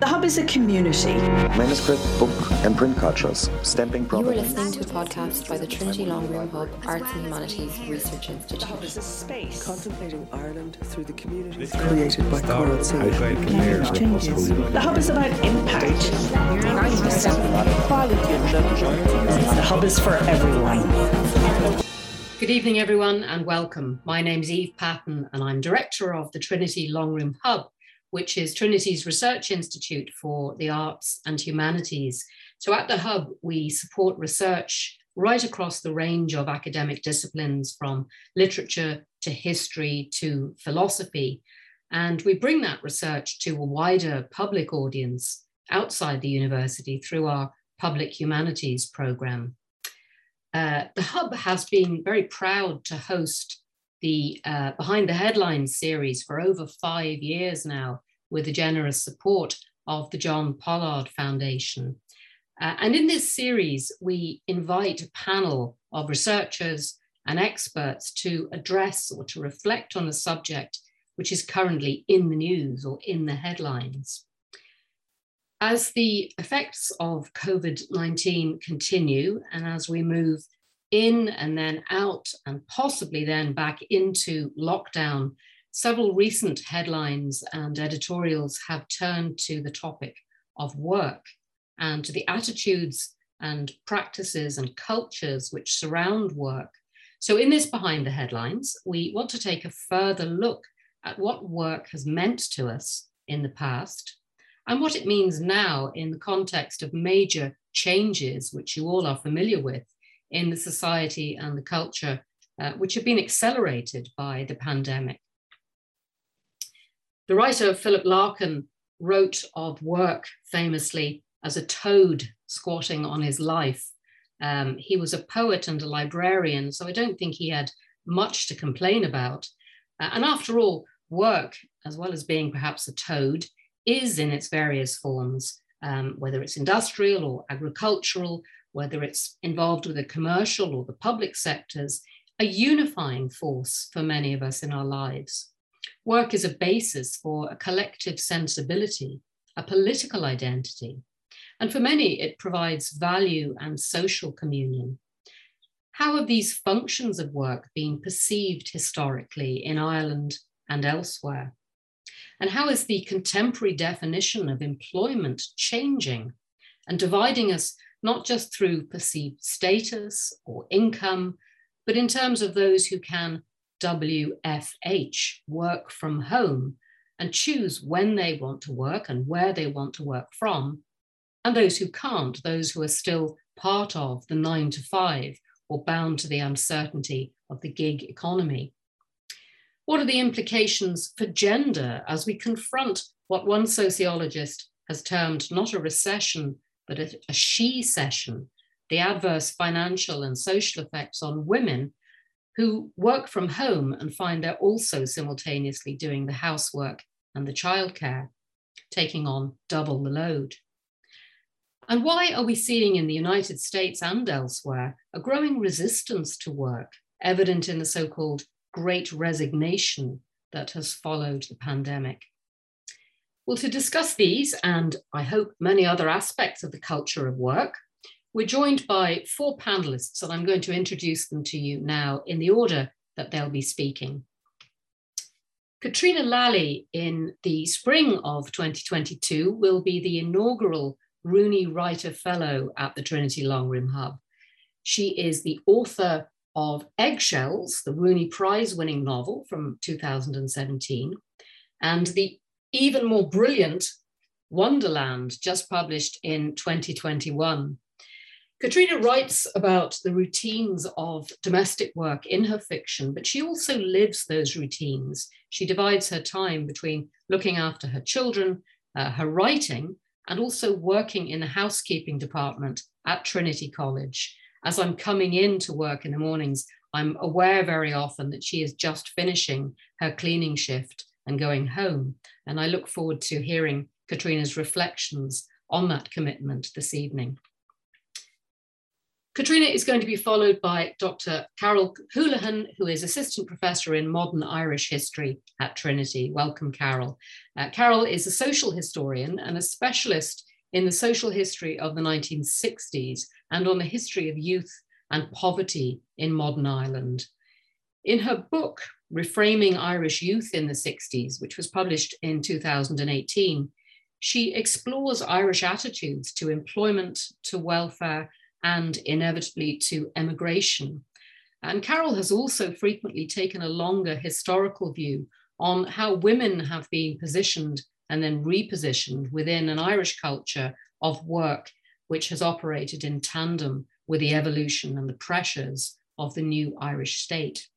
The Hub is a community. Manuscript, book, and print cultures, stamping You are listening to a podcast by the Trinity Long Room Hub Arts and Humanities Research Institute. The Hub is a space. Contemplating Ireland through the community created by Coral Silver. changes. The Hub is about impact. The Hub is for everyone. Good evening, everyone, and welcome. My name is Eve Patten, and I'm director of the Trinity Long Room Hub, which is Trinity's research institute for the arts and humanities. So at the Hub, we support research right across the range of academic disciplines from literature to history to philosophy. And we bring that research to a wider public audience outside the university through our public humanities program. Uh, the Hub has been very proud to host the uh, Behind the Headlines series for over five years now, with the generous support of the John Pollard Foundation. Uh, and in this series, we invite a panel of researchers and experts to address or to reflect on a subject which is currently in the news or in the headlines. As the effects of COVID 19 continue, and as we move in and then out, and possibly then back into lockdown, several recent headlines and editorials have turned to the topic of work and to the attitudes and practices and cultures which surround work. So, in this Behind the Headlines, we want to take a further look at what work has meant to us in the past and what it means now in the context of major changes, which you all are familiar with in the society and the culture, uh, which have been accelerated by the pandemic. The writer Philip Larkin wrote of work famously as a toad squatting on his life. Um, he was a poet and a librarian, so I don't think he had much to complain about. Uh, and after all, work, as well as being perhaps a toad, is in its various forms, um, whether it's industrial or agricultural, whether it's involved with the commercial or the public sectors, a unifying force for many of us in our lives. Work is a basis for a collective sensibility, a political identity. And for many, it provides value and social communion. How have these functions of work been perceived historically in Ireland and elsewhere? And how is the contemporary definition of employment changing and dividing us not just through perceived status or income, but in terms of those who can WFH, work from home, and choose when they want to work and where they want to work from, and those who can't, those who are still part of the nine to five or bound to the uncertainty of the gig economy. What are the implications for gender as we confront what one sociologist has termed not a recession, but a, a she session, the adverse financial and social effects on women who work from home and find they're also simultaneously doing the housework and the childcare, taking on double the load. And why are we seeing in the United States and elsewhere a growing resistance to work, evident in the so called great resignation that has followed the pandemic. Well, to discuss these and I hope many other aspects of the culture of work, we're joined by four panelists, and I'm going to introduce them to you now in the order that they'll be speaking. Caitriona Lally, in the spring of 2022, will be the inaugural Rooney Writer Fellow at the Trinity Long Room Hub. She is the author of Eggshells, the Rooney Prize winning novel from 2017, and the even more brilliant Wonderland, just published in 2021. Caitriona writes about the routines of domestic work in her fiction, but she also lives those routines. She divides her time between looking after her children, uh, her writing, and also working in the housekeeping department at Trinity College as I'm coming in to work in the mornings, I'm aware very often that she is just finishing her cleaning shift and going home. And I look forward to hearing Caitriona's reflections on that commitment this evening. Caitriona is going to be followed by Dr. Carole Holohan, who is Assistant Professor in Modern Irish History at Trinity. Welcome, Carole. Uh, Carole is a social historian and a specialist in the social history of the 1960s and on the history of youth and poverty in modern Ireland. In her book, Reframing Irish Youth in the 60s, which was published in 2018, she explores Irish attitudes to employment, to welfare, and inevitably to emigration. And Carole has also frequently taken a longer historical view on how women have been positioned and then repositioned within an Irish culture of work, which has operated in tandem with the evolution and the pressures of the new Irish state.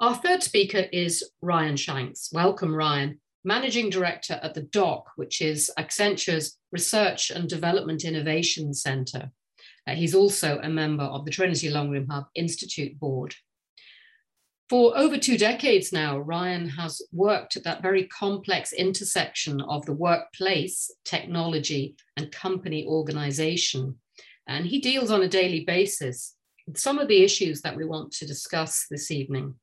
Our third speaker is Ryan Shanks. Welcome, Ryan managing director at the Dock, which is Accenture's Research and Development Innovation Centre. Uh, he's also a member of the Trinity Longroom Hub Institute Board. For over two decades now, Ryan has worked at that very complex intersection of the workplace, technology, and company organization. And he deals on a daily basis with some of the issues that we want to discuss this evening.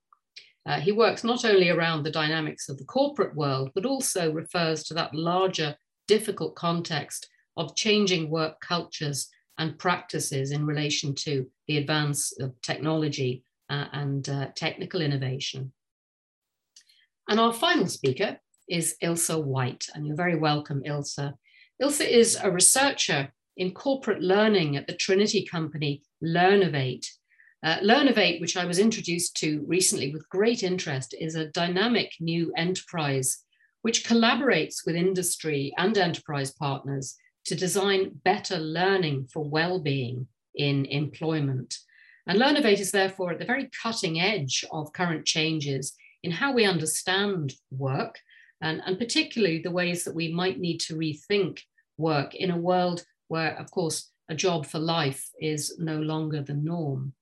Uh, he works not only around the dynamics of the corporate world, but also refers to that larger, difficult context of changing work cultures and practices in relation to the advance of technology uh, and uh, technical innovation. And our final speaker is Ilse White, and you're very welcome, Ilse. Ilse is a researcher in corporate learning at the Trinity company Learnovate, uh, which I was introduced to recently with great interest, is a dynamic new enterprise which collaborates with industry and enterprise partners to design better learning for well-being in employment. And Learnovate is therefore at the very cutting edge of current changes in how we understand work, and, and particularly the ways that we might need to rethink work in a world where, of course, a job for life is no longer the norm.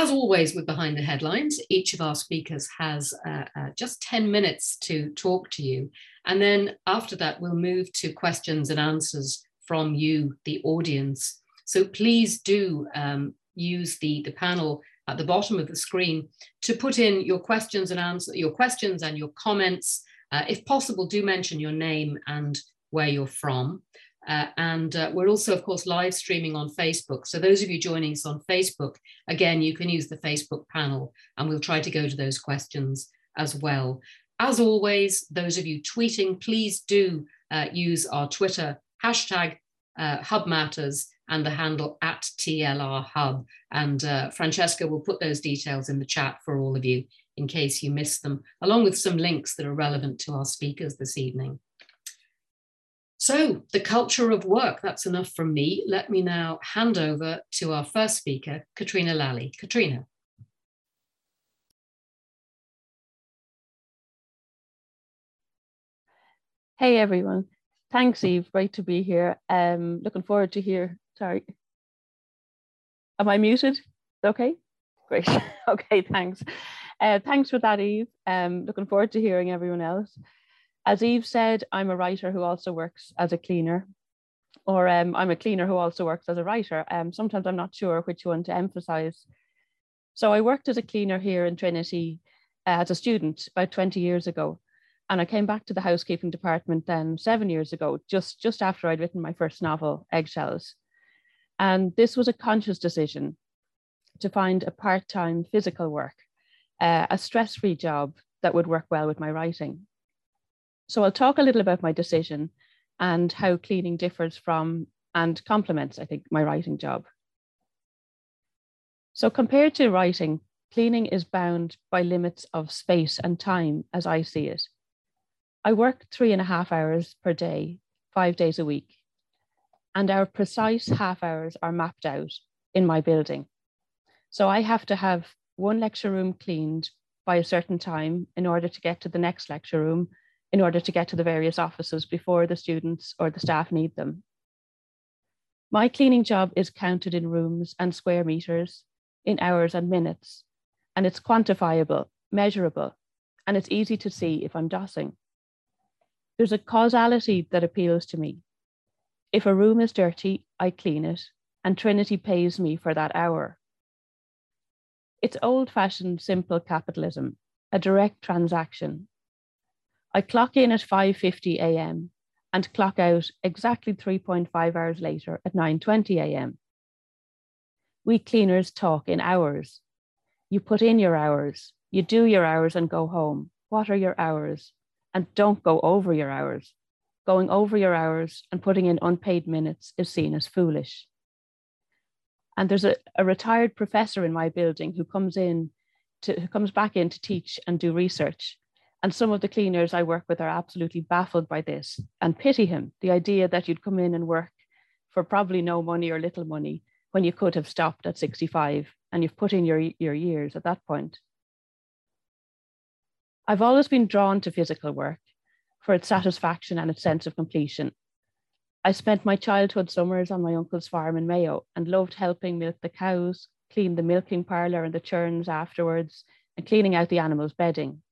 As always with Behind the Headlines, each of our speakers has uh, uh, just 10 minutes to talk to you. And then after that, we'll move to questions and answers from you, the audience. So please do um, use the, the panel at the bottom of the screen to put in your questions and answer your questions and your comments. Uh, if possible, do mention your name and where you're from. Uh, and uh, we're also, of course, live streaming on Facebook. So those of you joining us on Facebook, again, you can use the Facebook panel and we'll try to go to those questions as well. As always, those of you tweeting, please do uh, use our Twitter hashtag uh, Hub Matters and the handle at TLR Hub. And uh, Francesca will put those details in the chat for all of you in case you missed them, along with some links that are relevant to our speakers this evening. So, the culture of work, that's enough from me. Let me now hand over to our first speaker, Caitriona Lally. Caitriona. Hey everyone. Thanks, Eve. Great to be here. Um, looking forward to hear. Sorry. Am I muted? Okay. Great. okay, thanks. Uh, thanks for that, Eve. Um, looking forward to hearing everyone else. As Eve said, I'm a writer who also works as a cleaner, or um, I'm a cleaner who also works as a writer. Um, sometimes I'm not sure which one to emphasize. So I worked as a cleaner here in Trinity uh, as a student about 20 years ago. And I came back to the housekeeping department then seven years ago, just, just after I'd written my first novel, Eggshells. And this was a conscious decision to find a part time physical work, uh, a stress free job that would work well with my writing. So I'll talk a little about my decision and how cleaning differs from and complements, I think, my writing job. So compared to writing, cleaning is bound by limits of space and time as I see it. I work three and a half hours per day, five days a week, and our precise half hours are mapped out in my building. So I have to have one lecture room cleaned by a certain time in order to get to the next lecture room in order to get to the various offices before the students or the staff need them. My cleaning job is counted in rooms and square meters, in hours and minutes, and it's quantifiable, measurable, and it's easy to see if I'm dossing. There's a causality that appeals to me. If a room is dirty, I clean it, and Trinity pays me for that hour. It's old fashioned simple capitalism, a direct transaction. I clock in at 5:50 a.m. and clock out exactly 3.5 hours later at 9:20 a.m. We cleaners talk in hours. You put in your hours, you do your hours and go home. What are your hours? And don't go over your hours. Going over your hours and putting in unpaid minutes is seen as foolish. And there's a, a retired professor in my building who comes in to who comes back in to teach and do research. And some of the cleaners I work with are absolutely baffled by this and pity him. The idea that you'd come in and work for probably no money or little money when you could have stopped at 65 and you've put in your, your years at that point. I've always been drawn to physical work for its satisfaction and its sense of completion. I spent my childhood summers on my uncle's farm in Mayo and loved helping milk the cows, clean the milking parlour and the churns afterwards, and cleaning out the animals' bedding.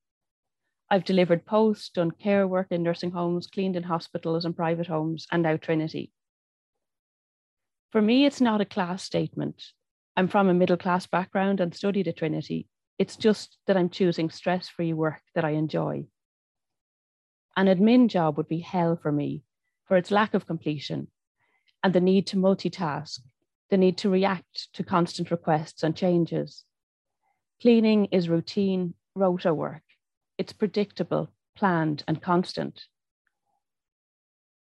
I've delivered post, done care work in nursing homes, cleaned in hospitals and private homes, and now Trinity. For me, it's not a class statement. I'm from a middle class background and studied at Trinity. It's just that I'm choosing stress free work that I enjoy. An admin job would be hell for me for its lack of completion and the need to multitask, the need to react to constant requests and changes. Cleaning is routine, rota work. It's predictable, planned, and constant.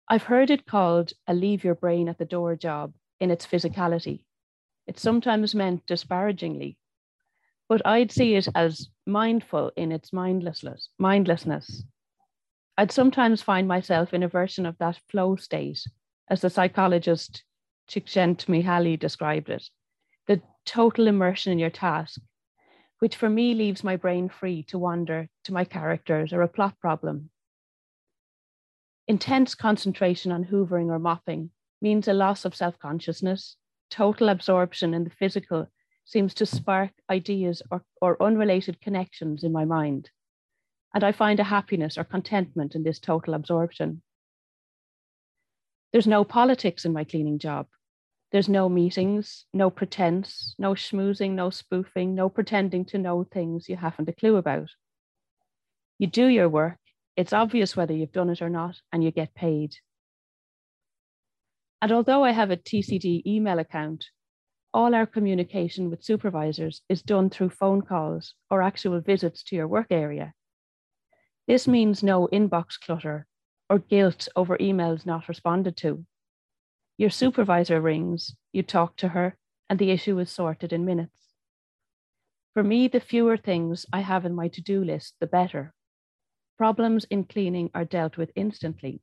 I've heard it called a leave your brain at the door job in its physicality. It's sometimes meant disparagingly, but I'd see it as mindful in its mindlessness. mindlessness. I'd sometimes find myself in a version of that flow state, as the psychologist Csikszentmihalyi described it, the total immersion in your task, which for me leaves my brain free to wander to my characters or a plot problem. Intense concentration on hoovering or mopping means a loss of self consciousness. Total absorption in the physical seems to spark ideas or, or unrelated connections in my mind and I find a happiness or contentment in this total absorption. There's no politics in my cleaning job. There's no meetings, no pretense, no schmoozing, no spoofing, no pretending to know things you haven't a clue about. You do your work, it's obvious whether you've done it or not, and you get paid. And although I have a TCD email account, all our communication with supervisors is done through phone calls or actual visits to your work area. This means no inbox clutter or guilt over emails not responded to. Your supervisor rings, you talk to her, and the issue is sorted in minutes. For me, the fewer things I have in my to do list, the better. Problems in cleaning are dealt with instantly.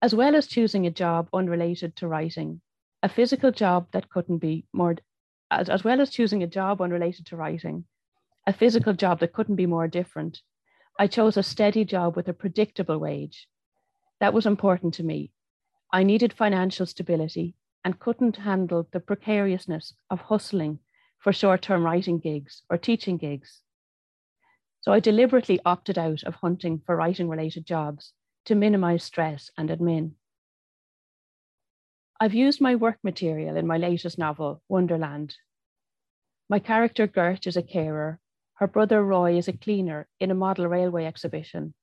As well as choosing a job unrelated to writing, a physical job that couldn't be more, as, as well as choosing a job unrelated to writing, a physical job that couldn't be more different. I chose a steady job with a predictable wage. That was important to me. I needed financial stability and couldn't handle the precariousness of hustling for short term writing gigs or teaching gigs. So I deliberately opted out of hunting for writing related jobs to minimize stress and admin. I've used my work material in my latest novel, Wonderland. My character Gert is a carer her brother Roy is a cleaner in a model railway exhibition.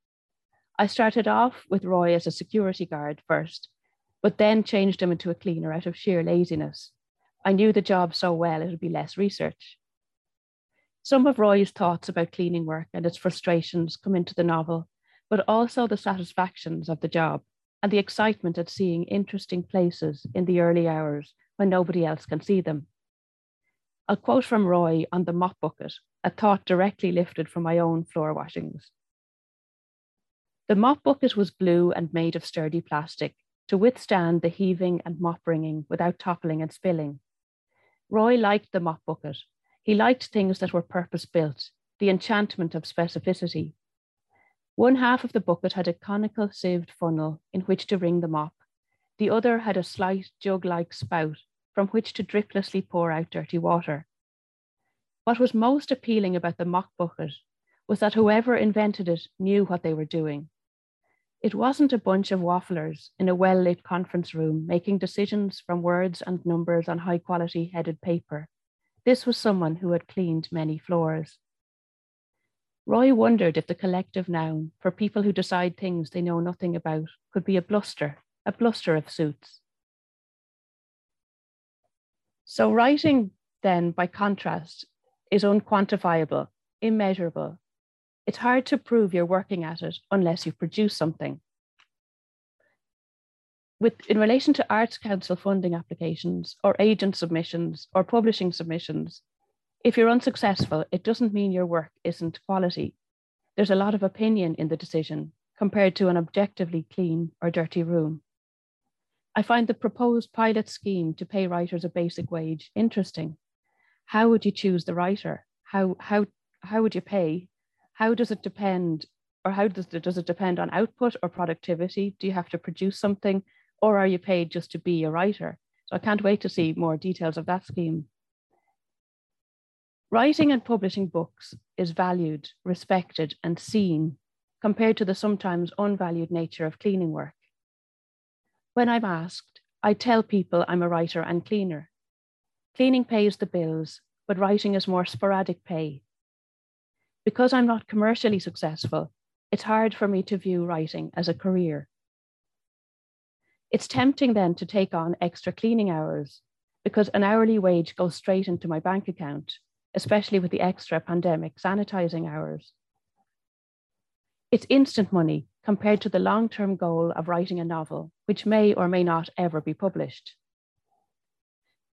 I started off with Roy as a security guard first, but then changed him into a cleaner out of sheer laziness. I knew the job so well it would be less research. Some of Roy's thoughts about cleaning work and its frustrations come into the novel, but also the satisfactions of the job and the excitement at seeing interesting places in the early hours when nobody else can see them. I'll quote from Roy on the mop bucket a thought directly lifted from my own floor washings. The mop bucket was blue and made of sturdy plastic to withstand the heaving and mop wringing without toppling and spilling. Roy liked the mop bucket. He liked things that were purpose built, the enchantment of specificity. One half of the bucket had a conical sieved funnel in which to wring the mop. The other had a slight jug like spout from which to driplessly pour out dirty water. What was most appealing about the mop bucket was that whoever invented it knew what they were doing. It wasn't a bunch of wafflers in a well lit conference room making decisions from words and numbers on high quality headed paper. This was someone who had cleaned many floors. Roy wondered if the collective noun for people who decide things they know nothing about could be a bluster, a bluster of suits. So, writing, then, by contrast, is unquantifiable, immeasurable, it's hard to prove you're working at it unless you produce something. With, in relation to Arts Council funding applications or agent submissions or publishing submissions, if you're unsuccessful, it doesn't mean your work isn't quality. There's a lot of opinion in the decision compared to an objectively clean or dirty room. I find the proposed pilot scheme to pay writers a basic wage interesting. How would you choose the writer? How, how, how would you pay? How does it depend or how does it, does it depend on output or productivity? Do you have to produce something or are you paid just to be a writer? So I can't wait to see more details of that scheme. Writing and publishing books is valued, respected, and seen compared to the sometimes unvalued nature of cleaning work. When I'm asked, I tell people I'm a writer and cleaner. Cleaning pays the bills, but writing is more sporadic pay, because I'm not commercially successful, it's hard for me to view writing as a career. It's tempting then to take on extra cleaning hours because an hourly wage goes straight into my bank account, especially with the extra pandemic sanitizing hours. It's instant money compared to the long term goal of writing a novel, which may or may not ever be published.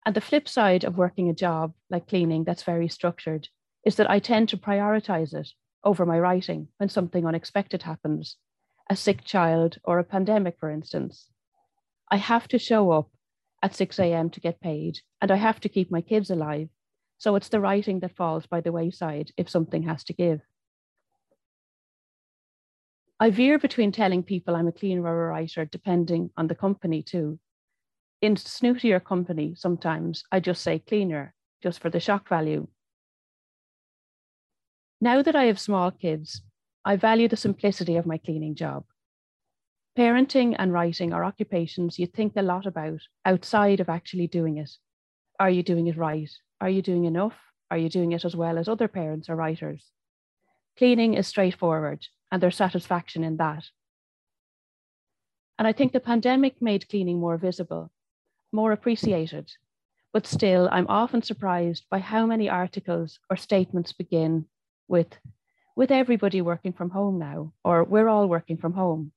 And the flip side of working a job like cleaning that's very structured is that I tend to prioritize it over my writing when something unexpected happens, a sick child or a pandemic, for instance. I have to show up at 6 a.m. to get paid, and I have to keep my kids alive. So it's the writing that falls by the wayside if something has to give. I veer between telling people I'm a cleaner writer, depending on the company too. In snootier company, sometimes I just say cleaner, just for the shock value. Now that I have small kids, I value the simplicity of my cleaning job. Parenting and writing are occupations you think a lot about outside of actually doing it. Are you doing it right? Are you doing enough? Are you doing it as well as other parents or writers? Cleaning is straightforward, and there's satisfaction in that. And I think the pandemic made cleaning more visible, more appreciated. But still, I'm often surprised by how many articles or statements begin with with everybody working from home now, or we're all working from home.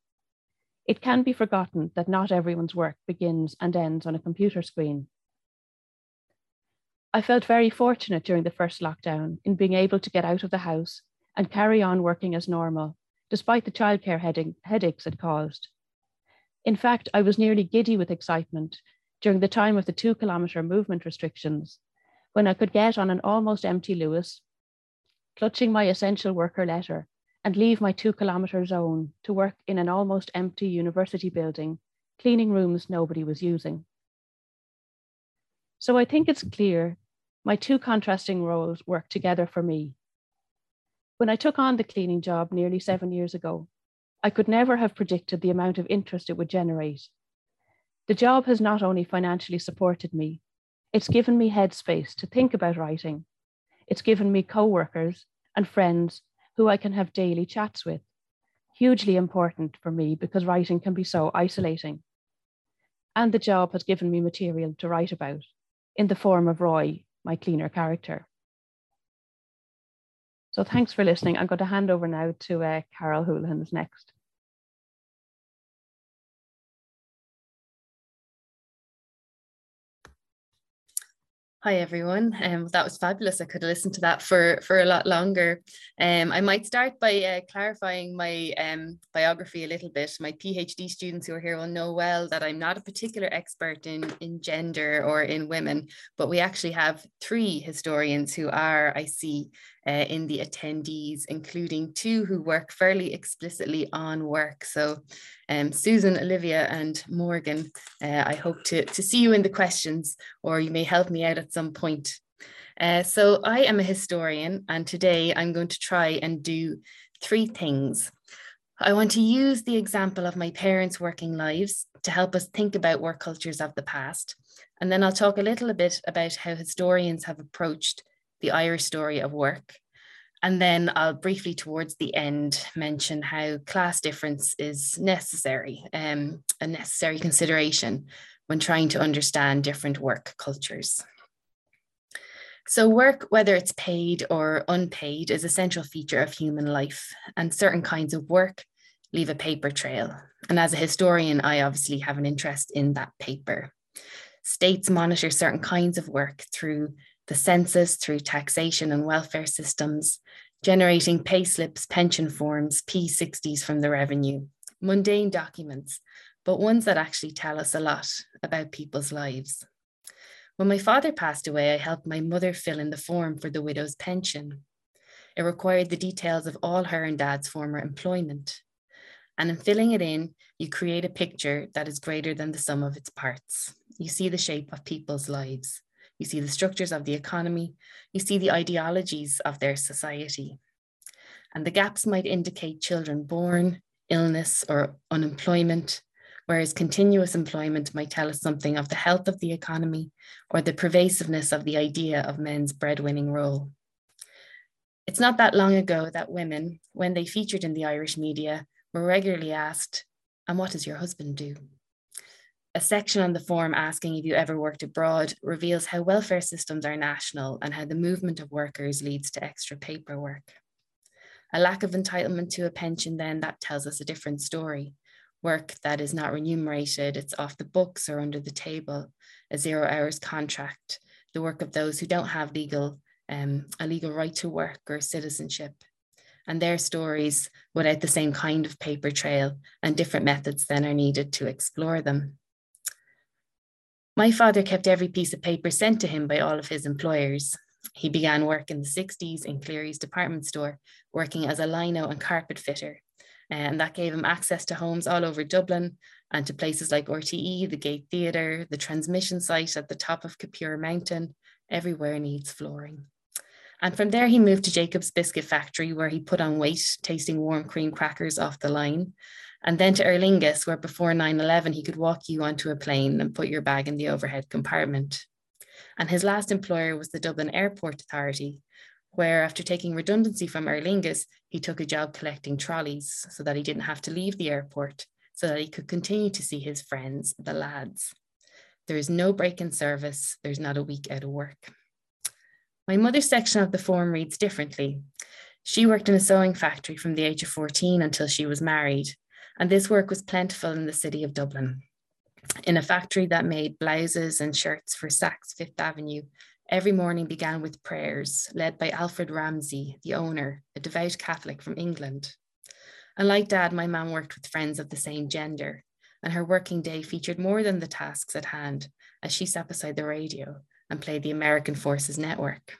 It can be forgotten that not everyone's work begins and ends on a computer screen. I felt very fortunate during the first lockdown in being able to get out of the house and carry on working as normal, despite the childcare headaches it caused. In fact, I was nearly giddy with excitement during the time of the two kilometre movement restrictions, when I could get on an almost empty Luas clutching my essential worker letter, and leave my two kilometre zone to work in an almost empty university building, cleaning rooms nobody was using. So I think it's clear my two contrasting roles work together for me. When I took on the cleaning job nearly seven years ago, I could never have predicted the amount of interest it would generate. The job has not only financially supported me, it's given me headspace to think about writing it's given me co workers and friends who I can have daily chats with. Hugely important for me because writing can be so isolating. And the job has given me material to write about in the form of Roy, my cleaner character. So thanks for listening. I'm going to hand over now to uh, Carole Holohan's next. Hi everyone. Um, that was fabulous. I could have listened to that for for a lot longer. Um, I might start by uh, clarifying my um, biography a little bit. My PhD students who are here will know well that I'm not a particular expert in in gender or in women, but we actually have three historians who are, I see, uh, in the attendees, including two who work fairly explicitly on work. So um, Susan, Olivia and Morgan, uh, I hope to, to see you in the questions or you may help me out at some point. Uh, so I am a historian and today I'm going to try and do three things. I want to use the example of my parents' working lives to help us think about work cultures of the past. And then I'll talk a little bit about how historians have approached the Irish story of work. And then I'll briefly, towards the end, mention how class difference is necessary, um, a necessary consideration when trying to understand different work cultures. So, work, whether it's paid or unpaid, is a central feature of human life, and certain kinds of work leave a paper trail. And as a historian, I obviously have an interest in that paper. States monitor certain kinds of work through the census, through taxation and welfare systems, generating pay slips, pension forms, P60s from the revenue, mundane documents, but ones that actually tell us a lot about people's lives. When my father passed away, I helped my mother fill in the form for the widow's pension. It required the details of all her and dad's former employment. And in filling it in, you create a picture that is greater than the sum of its parts. You see the shape of people's lives. You see the structures of the economy. You see the ideologies of their society. And the gaps might indicate children born, illness, or unemployment, whereas continuous employment might tell us something of the health of the economy or the pervasiveness of the idea of men's breadwinning role. It's not that long ago that women, when they featured in the Irish media, were regularly asked, And what does your husband do? A section on the form asking if you ever worked abroad reveals how welfare systems are national and how the movement of workers leads to extra paperwork. A lack of entitlement to a pension, then, that tells us a different story work that is not remunerated, it's off the books or under the table, a zero hours contract, the work of those who don't have legal um, a legal right to work or citizenship. And their stories without the same kind of paper trail and different methods then are needed to explore them. My father kept every piece of paper sent to him by all of his employers. He began work in the 60s in Clerys department store, working as a lino and carpet fitter uh, and that gave him access to homes all over Dublin and to places like RTE, the Gate Theatre, the transmission site at the top of Kippure Mountain. Everywhere needs flooring. And from there, he moved to Jacob's Biscuit Factory, where he put on weight, tasting warm cream crackers off the line. And then to Aer Lingus, where before 9 11, he could walk you onto a plane and put your bag in the overhead compartment. And his last employer was the Dublin Airport Authority, where after taking redundancy from Aer Lingus, he took a job collecting trolleys so that he didn't have to leave the airport, so that he could continue to see his friends, the lads. There is no break in service, there's not a week out of work. My mother's section of the form reads differently. She worked in a sewing factory from the age of 14 until she was married, and this work was plentiful in the city of Dublin. In a factory that made blouses and shirts for Saks Fifth Avenue, Every morning began with prayers led by Alfred Ramsey, the owner, a devout Catholic from England. And like dad, my mum worked with friends of the same gender, and her working day featured more than the tasks at hand as she sat beside the radio and played the American Forces Network.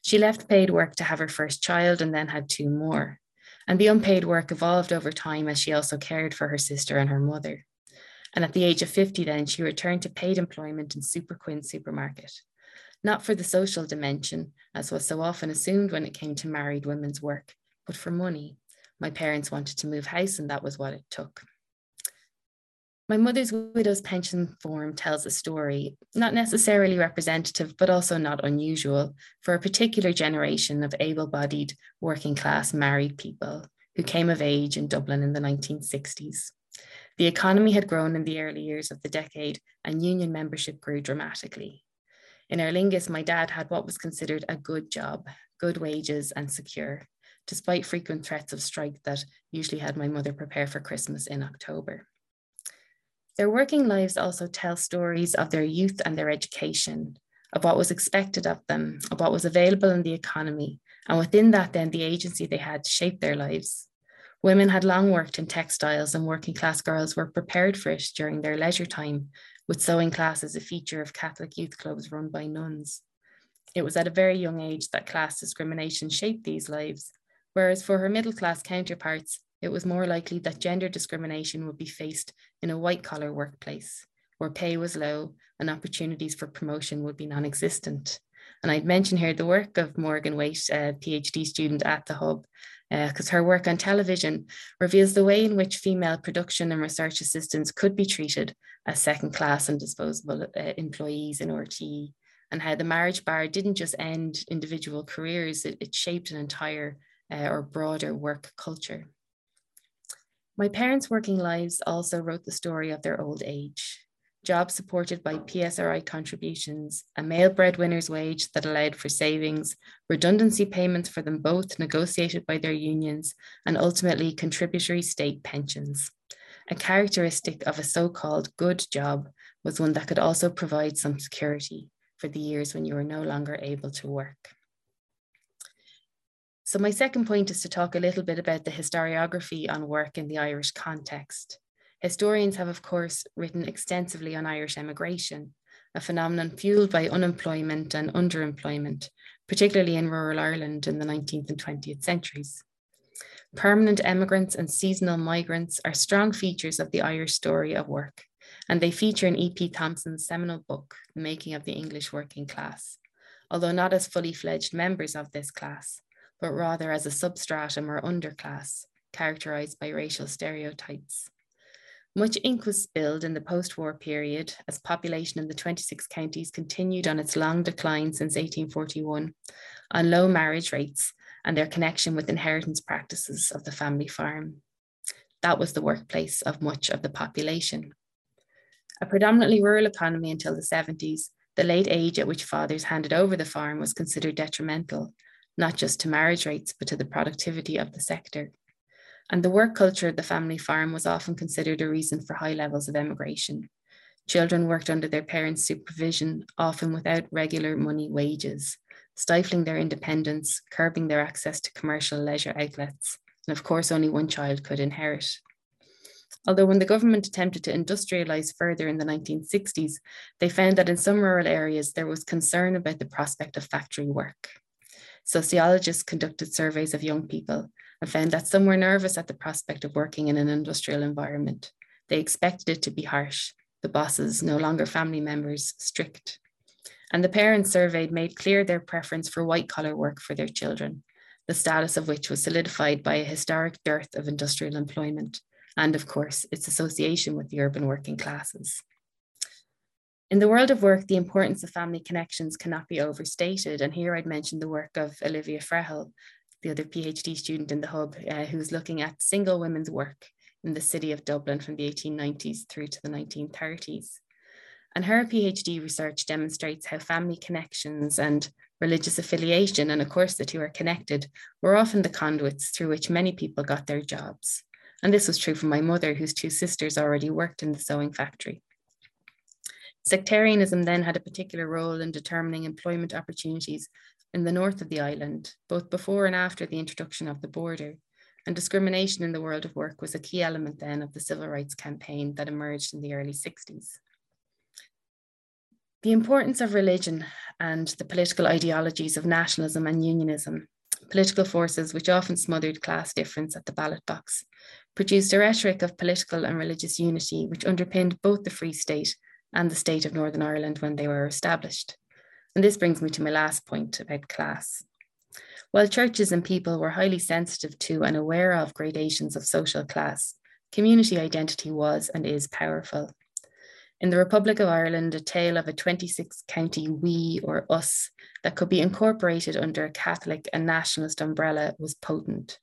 She left paid work to have her first child and then had two more. And the unpaid work evolved over time as she also cared for her sister and her mother. And at the age of 50, then, she returned to paid employment in Superquinn supermarket not for the social dimension, as was so often assumed when it came to married women's work, but for money. My parents wanted to move house, and that was what it took. My mother's widow's pension form tells a story, not necessarily representative, but also not unusual, for a particular generation of able bodied, working class married people who came of age in Dublin in the 1960s. The economy had grown in the early years of the decade, and union membership grew dramatically. In Aer Lingus, my dad had what was considered a good job, good wages, and secure, despite frequent threats of strike that usually had my mother prepare for Christmas in October. Their working lives also tell stories of their youth and their education, of what was expected of them, of what was available in the economy, and within that, then the agency they had to shape their lives. Women had long worked in textiles, and working class girls were prepared for it during their leisure time with sewing classes a feature of Catholic youth clubs run by nuns. It was at a very young age that class discrimination shaped these lives, whereas for her middle class counterparts, it was more likely that gender discrimination would be faced in a white collar workplace, where pay was low and opportunities for promotion would be non existent. And I'd mention here the work of Morgan Waite, a PhD student at the Hub, because uh, her work on television reveals the way in which female production and research assistants could be treated as second class and disposable uh, employees in RTE, and how the marriage bar didn't just end individual careers, it, it shaped an entire uh, or broader work culture. My parents' working lives also wrote the story of their old age jobs supported by PSRI contributions, a male breadwinner's wage that allowed for savings, redundancy payments for them both negotiated by their unions, and ultimately contributory state pensions. A characteristic of a so called good job was one that could also provide some security for the years when you were no longer able to work. So, my second point is to talk a little bit about the historiography on work in the Irish context. Historians have, of course, written extensively on Irish emigration, a phenomenon fueled by unemployment and underemployment, particularly in rural Ireland in the 19th and 20th centuries. Permanent emigrants and seasonal migrants are strong features of the Irish story of work, and they feature in E.P. Thompson's seminal book, The Making of the English Working Class, although not as fully fledged members of this class, but rather as a substratum or underclass characterized by racial stereotypes. Much ink was spilled in the post war period as population in the 26 counties continued on its long decline since 1841 on low marriage rates and their connection with inheritance practices of the family farm. That was the workplace of much of the population. A predominantly rural economy until the 70s, the late age at which fathers handed over the farm was considered detrimental, not just to marriage rates, but to the productivity of the sector and the work culture of the family farm was often considered a reason for high levels of emigration. Children worked under their parents' supervision, often without regular money wages, stifling their independence, curbing their access to commercial leisure outlets, and of course, only one child could inherit. Although, when the government attempted to industrialise further in the 1960s, they found that in some rural areas there was concern about the prospect of factory work. Sociologists conducted surveys of young people and found that some were nervous at the prospect of working in an industrial environment. They expected it to be harsh, the bosses, no longer family members, strict. And the parents surveyed made clear their preference for white collar work for their children, the status of which was solidified by a historic dearth of industrial employment, and of course, its association with the urban working classes. In the world of work, the importance of family connections cannot be overstated. And here I'd mention the work of Olivia Frehel, the other PhD student in the hub, uh, who's looking at single women's work in the city of Dublin from the 1890s through to the 1930s. And her PhD research demonstrates how family connections and religious affiliation, and of course the two are connected, were often the conduits through which many people got their jobs. And this was true for my mother, whose two sisters already worked in the sewing factory. Sectarianism then had a particular role in determining employment opportunities in the north of the island, both before and after the introduction of the border. And discrimination in the world of work was a key element then of the civil rights campaign that emerged in the early 60s. The importance of religion and the political ideologies of nationalism and unionism, political forces which often smothered class difference at the ballot box, produced a rhetoric of political and religious unity which underpinned both the Free State and the state of Northern Ireland when they were established. And this brings me to my last point about class. While churches and people were highly sensitive to and aware of gradations of social class, community identity was and is powerful. In the Republic of Ireland, a tale of a 26 county we or us that could be incorporated under a Catholic and nationalist umbrella was potent,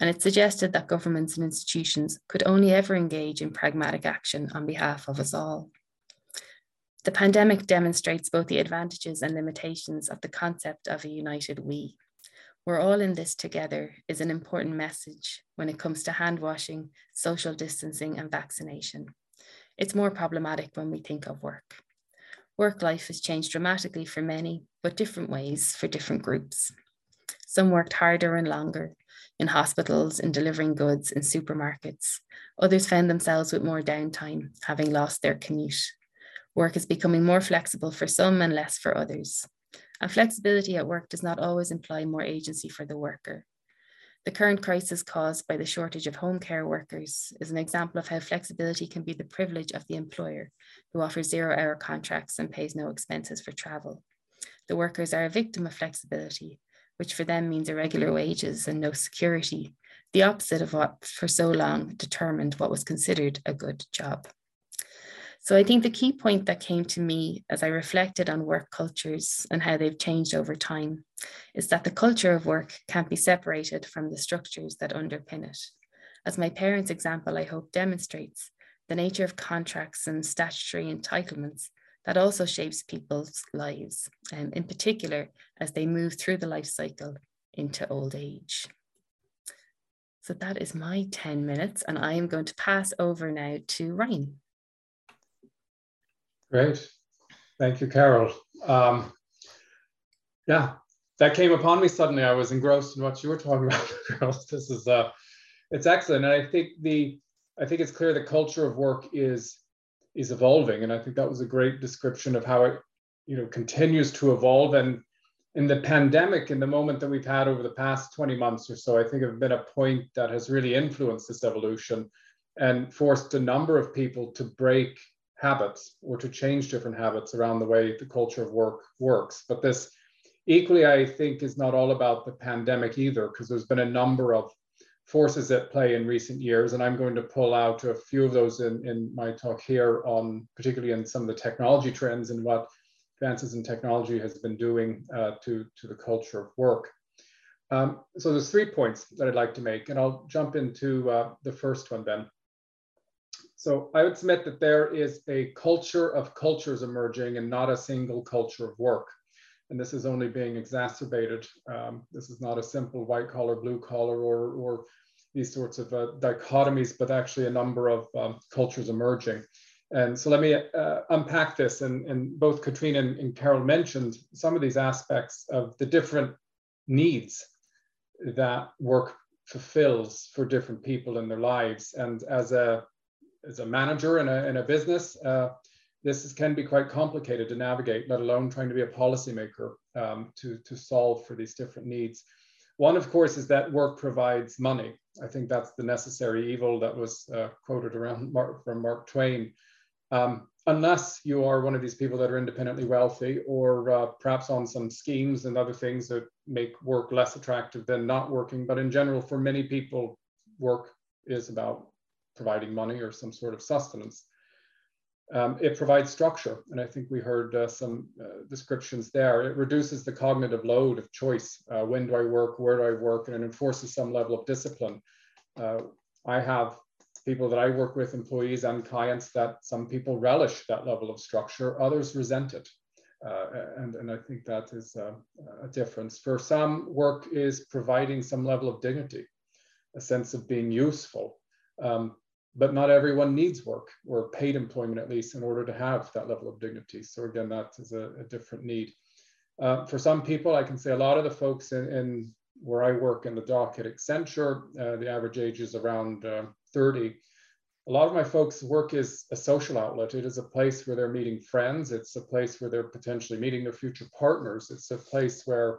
and it suggested that governments and institutions could only ever engage in pragmatic action on behalf of us all. The pandemic demonstrates both the advantages and limitations of the concept of a united we. We're all in this together is an important message when it comes to hand washing, social distancing, and vaccination. It's more problematic when we think of work. Work life has changed dramatically for many, but different ways for different groups. Some worked harder and longer in hospitals, in delivering goods, in supermarkets. Others found themselves with more downtime, having lost their commute. Work is becoming more flexible for some and less for others. And flexibility at work does not always imply more agency for the worker. The current crisis caused by the shortage of home care workers is an example of how flexibility can be the privilege of the employer who offers zero hour contracts and pays no expenses for travel. The workers are a victim of flexibility, which for them means irregular wages and no security, the opposite of what for so long determined what was considered a good job. So I think the key point that came to me as I reflected on work cultures and how they've changed over time is that the culture of work can't be separated from the structures that underpin it. As my parents' example, I hope, demonstrates, the nature of contracts and statutory entitlements that also shapes people's lives, um, in particular as they move through the life cycle into old age. So that is my 10 minutes, and I am going to pass over now to Ryan. Great. Thank you, Carole. Um, yeah, that came upon me suddenly. I was engrossed in what you were talking about, Carole. This is uh, it's excellent, and I think the I think it's clear the culture of work is is evolving, and I think that was a great description of how it you know continues to evolve. And in the pandemic, in the moment that we've had over the past 20 months or so, I think have been a point that has really influenced this evolution and forced a number of people to break habits or to change different habits around the way the culture of work works. But this equally, I think, is not all about the pandemic either, because there's been a number of forces at play in recent years. And I'm going to pull out a few of those in, in my talk here on, particularly in some of the technology trends and what advances in technology has been doing uh, to, to the culture of work. Um, so there's three points that I'd like to make, and I'll jump into uh, the first one then. So I would submit that there is a culture of cultures emerging and not a single culture of work. And this is only being exacerbated. Um, this is not a simple white collar, blue collar, or, or these sorts of uh, dichotomies, but actually a number of um, cultures emerging. And so let me uh, unpack this. And, and both Caitriona and, and, Carole mentioned some of these aspects of the different needs that work fulfills for different people in their lives. And as a as a manager in a, in a business, uh, this is, can be quite complicated to navigate, let alone trying to be a policymaker um, to, to solve for these different needs. One, of course, is that work provides money. I think that's the necessary evil that was uh, quoted around Mark, from Mark Twain. Um, unless you are one of these people that are independently wealthy or uh, perhaps on some schemes and other things that make work less attractive than not working. But in general, for many people, work is about providing money or some sort of sustenance. Um, it provides structure, and I think we heard uh, some uh, descriptions there. It reduces the cognitive load of choice. Uh, when do I work? Where do I work? And it enforces some level of discipline. Uh, I have people that I work with, employees and clients, that some people relish that level of structure, others resent it. Uh, and, and I think that is a, a difference. For some, work is providing some level of dignity, a sense of being useful. Um, but not everyone needs work or paid employment at least in order to have that level of dignity. So again, that is a, a different need. Uh, for some people, I can say a lot of the folks in, in where I work in the Dock at Accenture, uh, the average age is around uh, 30. A lot of my folks' work is a social outlet. It is a place where they're meeting friends. It's a place where they're potentially meeting their future partners. It's a place where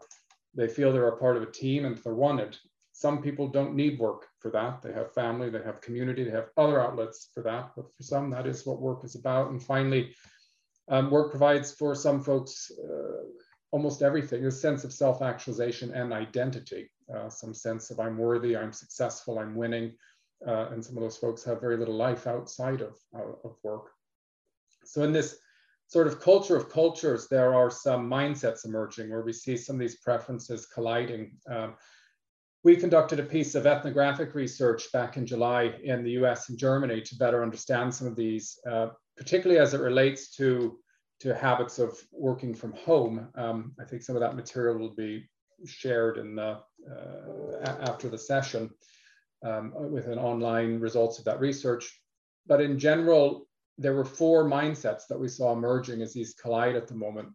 they feel they're a part of a team and they're wanted. Some people don't need work for that. They have family, they have community, they have other outlets for that. But for some, that is what work is about. And finally, um, work provides for some folks uh, almost everything a sense of self actualization and identity, uh, some sense of I'm worthy, I'm successful, I'm winning. Uh, and some of those folks have very little life outside of, of work. So, in this sort of culture of cultures, there are some mindsets emerging where we see some of these preferences colliding. Um, we conducted a piece of ethnographic research back in July in the US and Germany to better understand some of these, uh, particularly as it relates to, to habits of working from home. Um, I think some of that material will be shared in the, uh, after the session um, with an online results of that research. But in general, there were four mindsets that we saw emerging as these collide at the moment.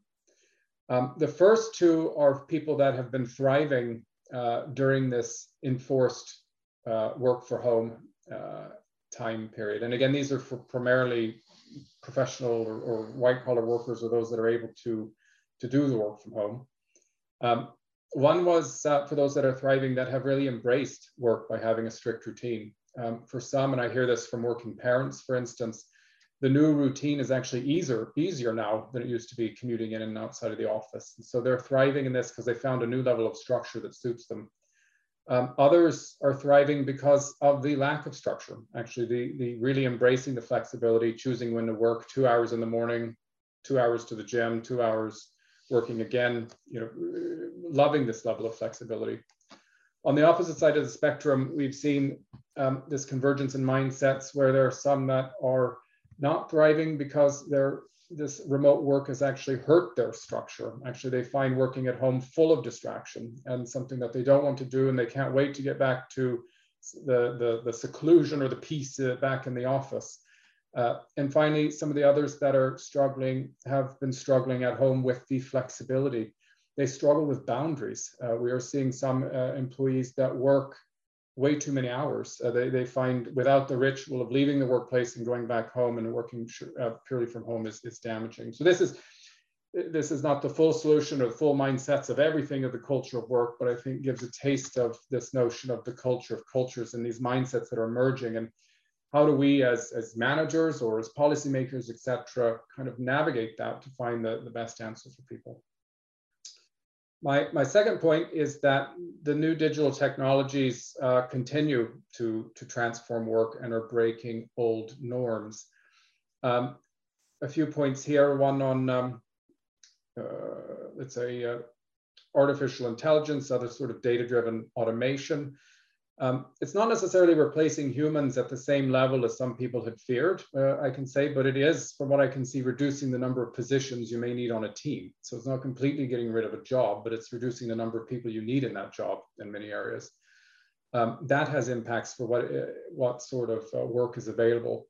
Um, the first two are people that have been thriving uh, during this enforced uh, work for home uh, time period. And again, these are for primarily professional or, or, white collar workers or those that are able to, to do the work from home. Um, one was uh, for those that are thriving that have really embraced work by having a strict routine. Um, for some, and I hear this from working parents, for instance, the new routine is actually easier, easier now than it used to be commuting in and outside of the office. And so they're thriving in this because they found a new level of structure that suits them. Um, others are thriving because of the lack of structure, actually, the, the really embracing the flexibility, choosing when to work two hours in the morning, two hours to the gym, two hours working again, you know, loving this level of flexibility. On the opposite side of the spectrum, we've seen um, this convergence in mindsets where there are some that are not thriving because they're this remote work has actually hurt their structure. Actually, they find working at home full of distraction and something that they don't want to do, and they can't wait to get back to the, the, the seclusion or the peace uh, back in the office. Uh, and finally, some of the others that are struggling have been struggling at home with the flexibility. They struggle with boundaries. Uh, we are seeing some uh, employees that work way too many hours. Uh, they, they find without the ritual of leaving the workplace and going back home and working uh, purely from home is, is damaging. So this is this is not the full solution or the full mindsets of everything of the culture of work, but I think gives a taste of this notion of the culture of cultures and these mindsets that are emerging and how do we as, as managers or as policymakers, et cetera, kind of navigate that to find the, the best answer for people. My, my second point is that the new digital technologies uh, continue to, to transform work and are breaking old norms. Um, a few points here, one on, um, uh, let's say, uh, artificial intelligence, other sort of data-driven automation. Um, it's not necessarily replacing humans at the same level as some people had feared, uh, I can say, but it is, from what I can see, reducing the number of positions you may need on a team. So it's not completely getting rid of a job, but it's reducing the number of people you need in that job in many areas. Um, that has impacts for what, uh, what sort of uh, work is available.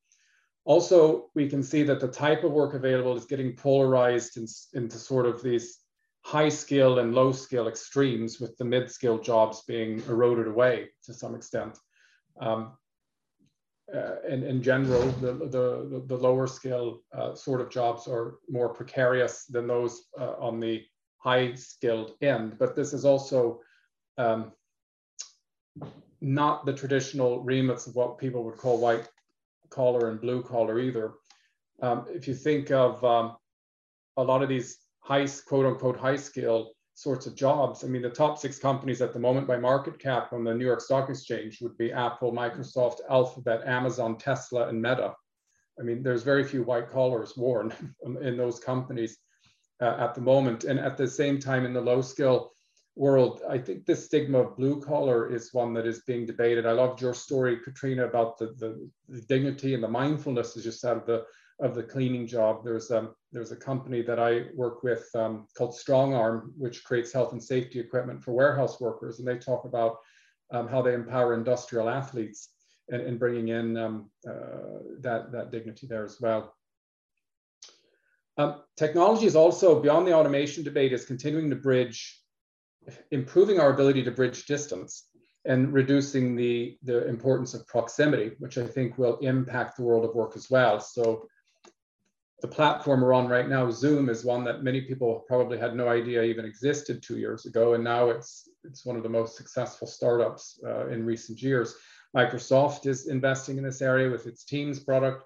Also, we can see that the type of work available is getting polarized in, into sort of these high skill and low skill extremes, with the mid skill jobs being eroded away to some extent. Um, uh, in, in general, the, the, the lower skill uh, sort of jobs are more precarious than those uh, on the high skilled end. But this is also um, not the traditional remits of what people would call white collar and blue collar either. Um, if you think of um, a lot of these high, quote unquote, high skill sorts of jobs. I mean, the top six companies at the moment by market cap on the New York Stock Exchange would be Apple, Microsoft, Alphabet, Amazon, Tesla, and Meta. I mean, there's very few white collars worn in those companies uh, at the moment. And at the same time, in the low skill world, I think the stigma of blue collar is one that is being debated. I loved your story, Caitriona, about the, the, the dignity and the mindfulness is just out of the of the cleaning job. There's um, there's a company that I work with um, called Strongarm, which creates health and safety equipment for warehouse workers, and they talk about um, how they empower industrial athletes and, and bringing in um, uh, that that dignity there as well. Um, technology is also beyond the automation debate is continuing to bridge, improving our ability to bridge distance and reducing the, the importance of proximity, which I think will impact the world of work as well. So the platform we're on right now, Zoom, is one that many people probably had no idea even existed two years ago, and now it's it's one of the most successful startups uh, in recent years. Microsoft is investing in this area with its Teams product.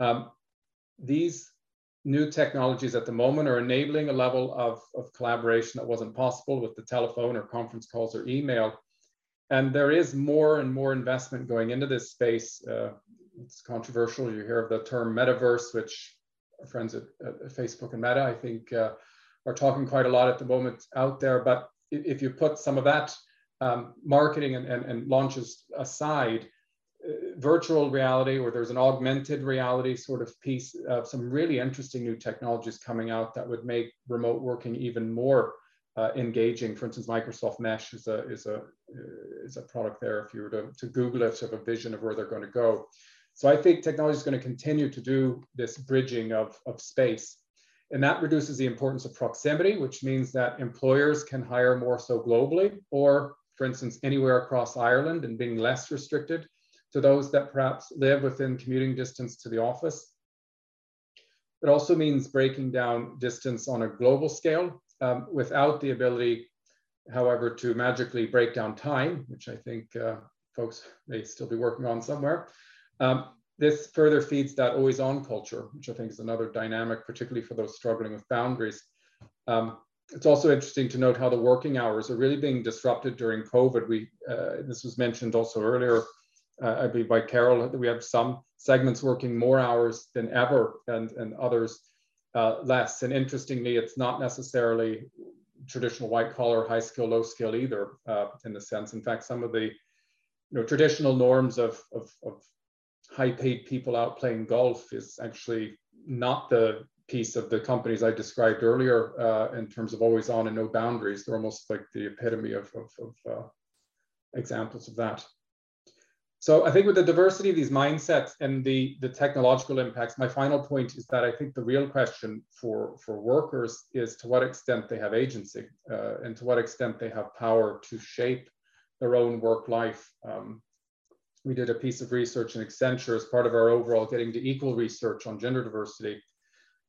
Um, these new technologies at the moment are enabling a level of, of collaboration that wasn't possible with the telephone or conference calls or email. And there is more and more investment going into this space. Uh, it's controversial. You hear of the term metaverse, which friends at, at, Facebook and Meta, I think, uh, are talking quite a lot at the moment out there. But if you put some of that um, marketing and, and, and, launches aside, uh, virtual reality or there's an augmented reality sort of piece of some really interesting new technologies coming out that would make remote working even more uh, engaging. For instance, Microsoft Mesh is a, is, a, is a product there. If you were to, to Google it, to have a vision of where they're going to go. So I think technology is going to continue to do this bridging of, of space. And that reduces the importance of proximity, which means that employers can hire more so globally, or for instance, anywhere across Ireland and being less restricted to those that perhaps live within commuting distance to the office. It also means breaking down distance on a global scale um, without the ability, however, to magically break down time, which I think uh, folks may still be working on somewhere. Um, this further feeds that always on culture, which I think is another dynamic, particularly for those struggling with boundaries. Um, it's also interesting to note how the working hours are really being disrupted during COVID. We, uh, this was mentioned also earlier, uh, I believe by Carole, that we have some segments working more hours than ever and, and others uh, less. And interestingly, it's not necessarily traditional white collar, high skill, low skill either uh, in the sense. In fact, some of the you know, traditional norms of, of, of high paid people out playing golf is actually not the piece of the companies I described earlier uh, in terms of always on and no boundaries. They're almost like the epitome of, of, of uh, examples of that. So I think with the diversity of these mindsets and the, the technological impacts, my final point is that I think the real question for, for workers is to what extent they have agency uh, and to what extent they have power to shape their own work life. Um, we did a piece of research in Accenture as part of our overall getting to equal research on gender diversity.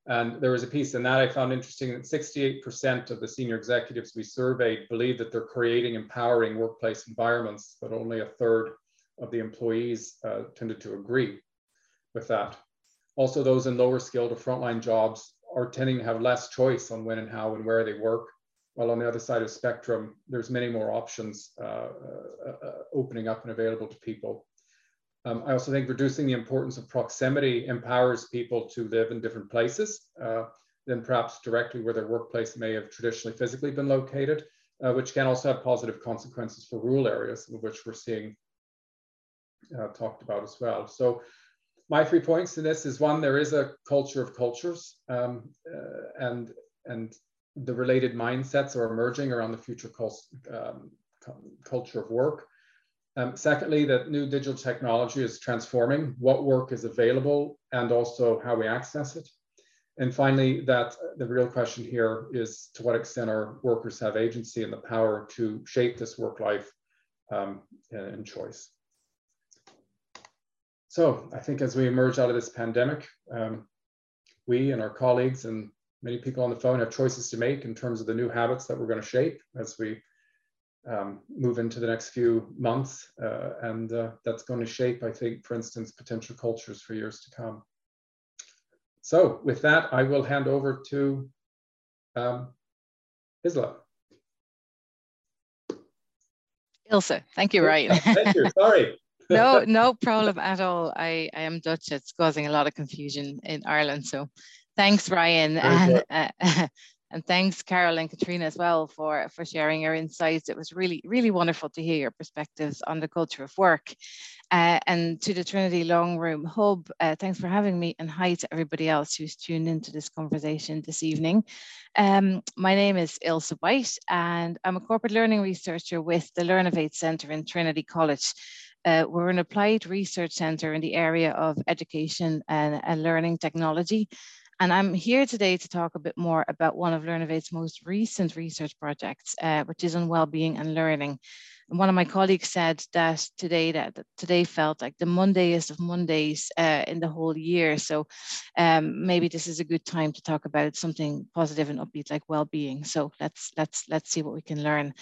And there was a piece in that I found interesting that 68% of the senior executives we surveyed believe that they're creating empowering workplace environments, but only a third of the employees uh, tended to agree with that. Also, those in lower skilled or frontline jobs are tending to have less choice on when and how and where they work. While on the other side of spectrum, there's many more options uh, uh, uh opening up and available to people. Um, I also think reducing the importance of proximity empowers people to live in different places uh, than perhaps directly where their workplace may have traditionally physically been located, which can also have positive consequences for rural areas, of which we're seeing talked about as well. So my three points in this is one, there is a culture of cultures um, uh, and, and the related mindsets are emerging around the future um, culture of work. Um, secondly, that new digital technology is transforming what work is available and also how we access it. And finally, that the real question here is to what extent our workers have agency and the power to shape this work life um, and choice. So I think as we emerge out of this pandemic, um, we and our colleagues and many people on the phone have choices to make in terms of the new habits that we're going to shape as we um, move into the next few months. Uh, and uh, that's going to shape, I think, for instance, potential cultures for years to come. So with that, I will hand over to um, Isla. Ilse, thank you, Ryan. thank you, sorry no, no problem at all. I, I am Dutch. It's causing a lot of confusion in Ireland. So thanks, Ryan. And, uh, and thanks, Carole and Caitriona as well for, for sharing your insights. It was really, really wonderful to hear your perspectives on the culture of work. Uh, and to the Trinity Long Room Hub, uh, thanks for having me and hi to everybody else who's tuned into this conversation this evening. Um, my name is Ilse White and I'm a corporate learning researcher with the Learnovate Centre in Trinity College. Uh, we're an applied research centre in the area of education and, and, learning technology. And I'm here today to talk a bit more about one of Learnovate's most recent research projects, uh, which is on well-being and learning. And one of my colleagues said that today that, that today felt like the Mondayest of Mondays uh, in the whole year. So um, maybe this is a good time to talk about something positive and upbeat like well-being. So let's let's let's see what we can learn.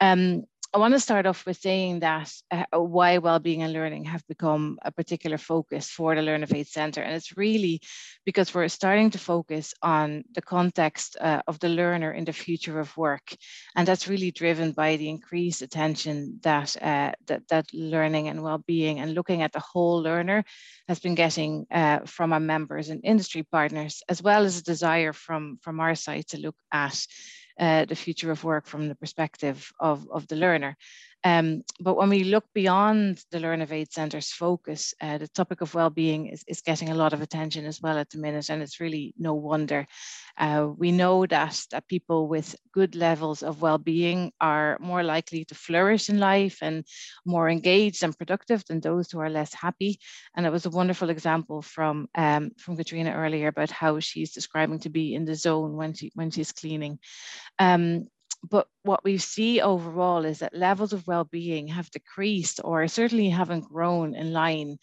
Um, I want to start off with saying that uh, why well-being and learning have become a particular focus for the Learnovate Centre. And it's really because we're starting to focus on the context uh, of the learner in the future of work. And that's really driven by the increased attention that, uh, that, that learning and well-being and looking at the whole learner has been getting uh, from our members and industry partners, as well as a desire from, from our side to look at uh, the future of work from the perspective of, of the learner. Um, but when we look beyond the Learnovate Centre's focus, uh, the topic of well-being is, is getting a lot of attention as well at the minute, and it's really no wonder. Uh, we know that, that people with good levels of well-being are more likely to flourish in life and more engaged and productive than those who are less happy. And it was a wonderful example from, um, from Caitriona earlier about how she's describing to be in the zone when, she, when she's cleaning. Um, but what we see overall is that levels of well-being have decreased or certainly haven't grown in line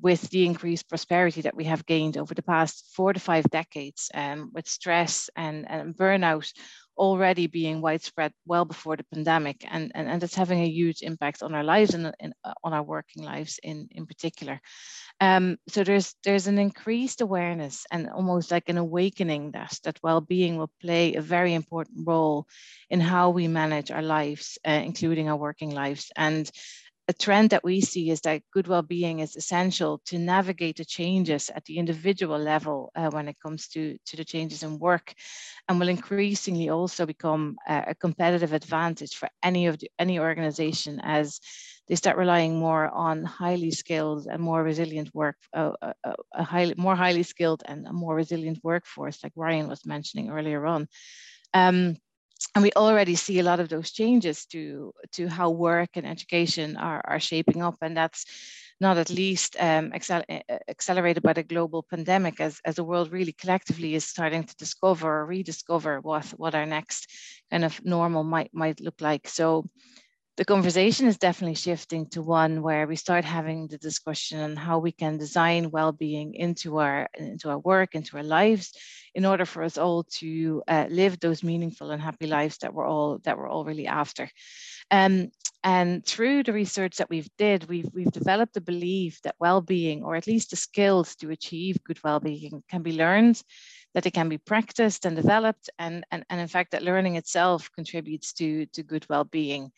with the increased prosperity that we have gained over the past four to five decades um, with stress and, and burnout already being widespread well before the pandemic, and, and, and it's having a huge impact on our lives and, and uh, on our working lives in, in particular. Um, so there's there's an increased awareness and almost like an awakening that that well-being will play a very important role in how we manage our lives, uh, including our working lives. And a trend that we see is that good well-being is essential to navigate the changes at the individual level uh, when it comes to, to the changes in work and will increasingly also become a, a competitive advantage for any of the, any organization as they start relying more on highly skilled and more resilient work, uh, a, a highly, more highly skilled and a more resilient workforce, like Ryan was mentioning earlier on. Um, and we already see a lot of those changes to to how work and education are, are shaping up and that's not at least um, accel accelerated by the global pandemic as, as the world really collectively is starting to discover or rediscover what, what our next kind of normal might, might look like. So the conversation is definitely shifting to one where we start having the discussion on how we can design well-being into our into our work into our lives in order for us all to uh, live those meaningful and happy lives that we're all that we're all really after. Um, and through the research that we've did we've we've developed a belief that well-being or at least the skills to achieve good well-being can be learned that it can be practiced and developed and, and, and in fact that learning itself contributes to, to good well-being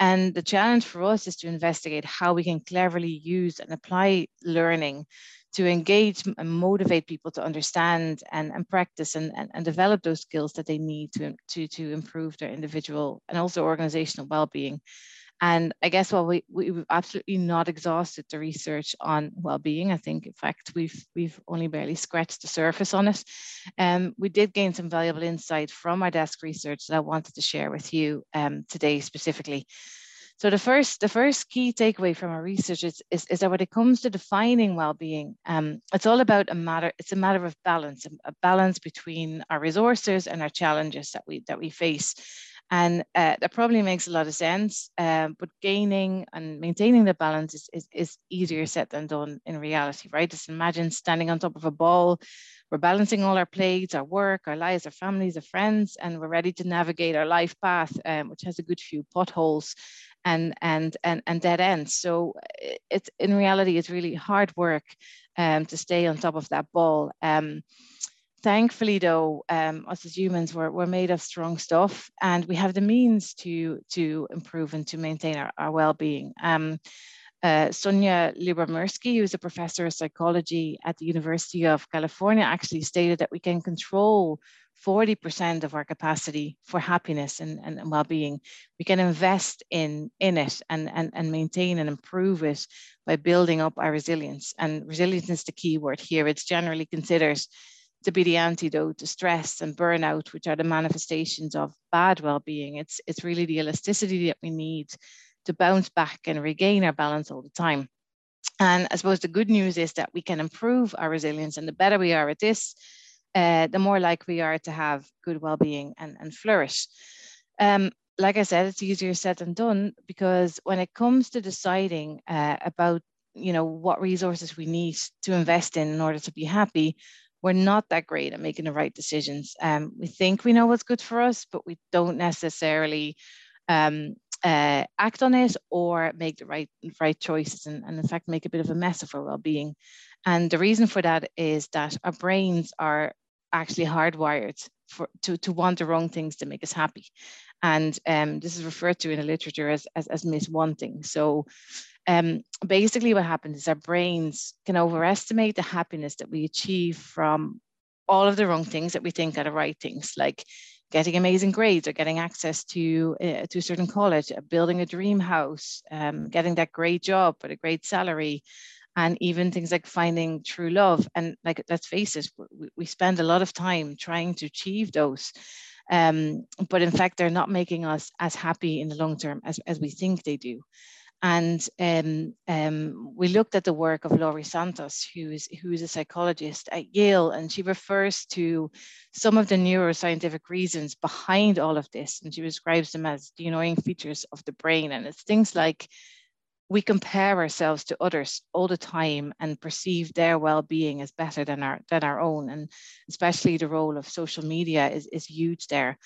and the challenge for us is to investigate how we can cleverly use and apply learning to engage and motivate people to understand and, and practice and, and, and develop those skills that they need to, to, to improve their individual and also organizational well-being. And I guess while we, we've absolutely not exhausted the research on well-being, I think in fact we've we've only barely scratched the surface on it. Um, we did gain some valuable insight from our desk research that I wanted to share with you um, today specifically. So the first, the first key takeaway from our research is, is, is that when it comes to defining well-being, um, it's all about a matter, it's a matter of balance, a balance between our resources and our challenges that we that we face. And uh, that probably makes a lot of sense, um, but gaining and maintaining the balance is, is, is, easier said than done in reality, right? Just imagine standing on top of a ball, we're balancing all our plates, our work, our lives, our families, our friends, and we're ready to navigate our life path, um, which has a good few potholes and, and, and, and dead ends. So it's in reality, it's really hard work um, to stay on top of that ball. Um, thankfully though um, us as humans we're, we're made of strong stuff and we have the means to to improve and to maintain our, our well-being um, uh, Sonja Lyubomirsky, who's a professor of psychology at the University of California, actually stated that we can control 40% of our capacity for happiness and, and, and well-being. We can invest in, in it and, and, and maintain and improve it by building up our resilience. And resilience is the key word here. It's generally considered to be the antidote to stress and burnout, which are the manifestations of bad well-being. It's, it's really the elasticity that we need to bounce back and regain our balance all the time. And I suppose the good news is that we can improve our resilience and the better we are at this, uh, the more likely we are to have good well-being and, and flourish. Um, like I said, it's easier said than done because when it comes to deciding uh, about you know what resources we need to invest in in order to be happy, we're not that great at making the right decisions. Um, we think we know what's good for us, but we don't necessarily um, uh, act on it or make the right right choices and, and in fact make a bit of a mess of our well-being. And the reason for that is that our brains are actually hardwired for, to, to want the wrong things to make us happy. And um, this is referred to in the literature as, as, as miswanting. So um, basically what happens is our brains can overestimate the happiness that we achieve from all of the wrong things that we think are the right things, like getting amazing grades or getting access to, uh, to a certain college, uh, building a dream house, um, getting that great job with a great salary, and even things like finding true love. And like, let's face it, we, we spend a lot of time trying to achieve those. Um, but in fact, they're not making us as happy in the long term as, as we think they do. And um, um, we looked at the work of Laurie Santos, who is, who is a psychologist at Yale, and she refers to some of the neuroscientific reasons behind all of this. And she describes them as the annoying features of the brain. And it's things like we compare ourselves to others all the time and perceive their well-being as better than our than our own and especially the role of social media is, is huge there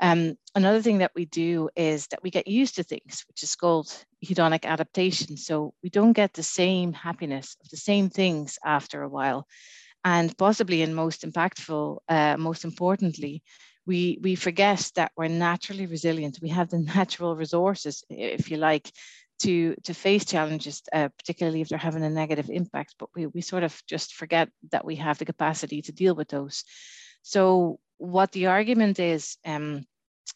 Um, another thing that we do is that we get used to things, which is called hedonic adaptation. So we don't get the same happiness of the same things after a while. And possibly, and most impactful, uh, most importantly, we, we forget that we're naturally resilient. We have the natural resources, if you like, to, to face challenges, uh, particularly if they're having a negative impact, but we, we sort of just forget that we have the capacity to deal with those. So what the argument is um,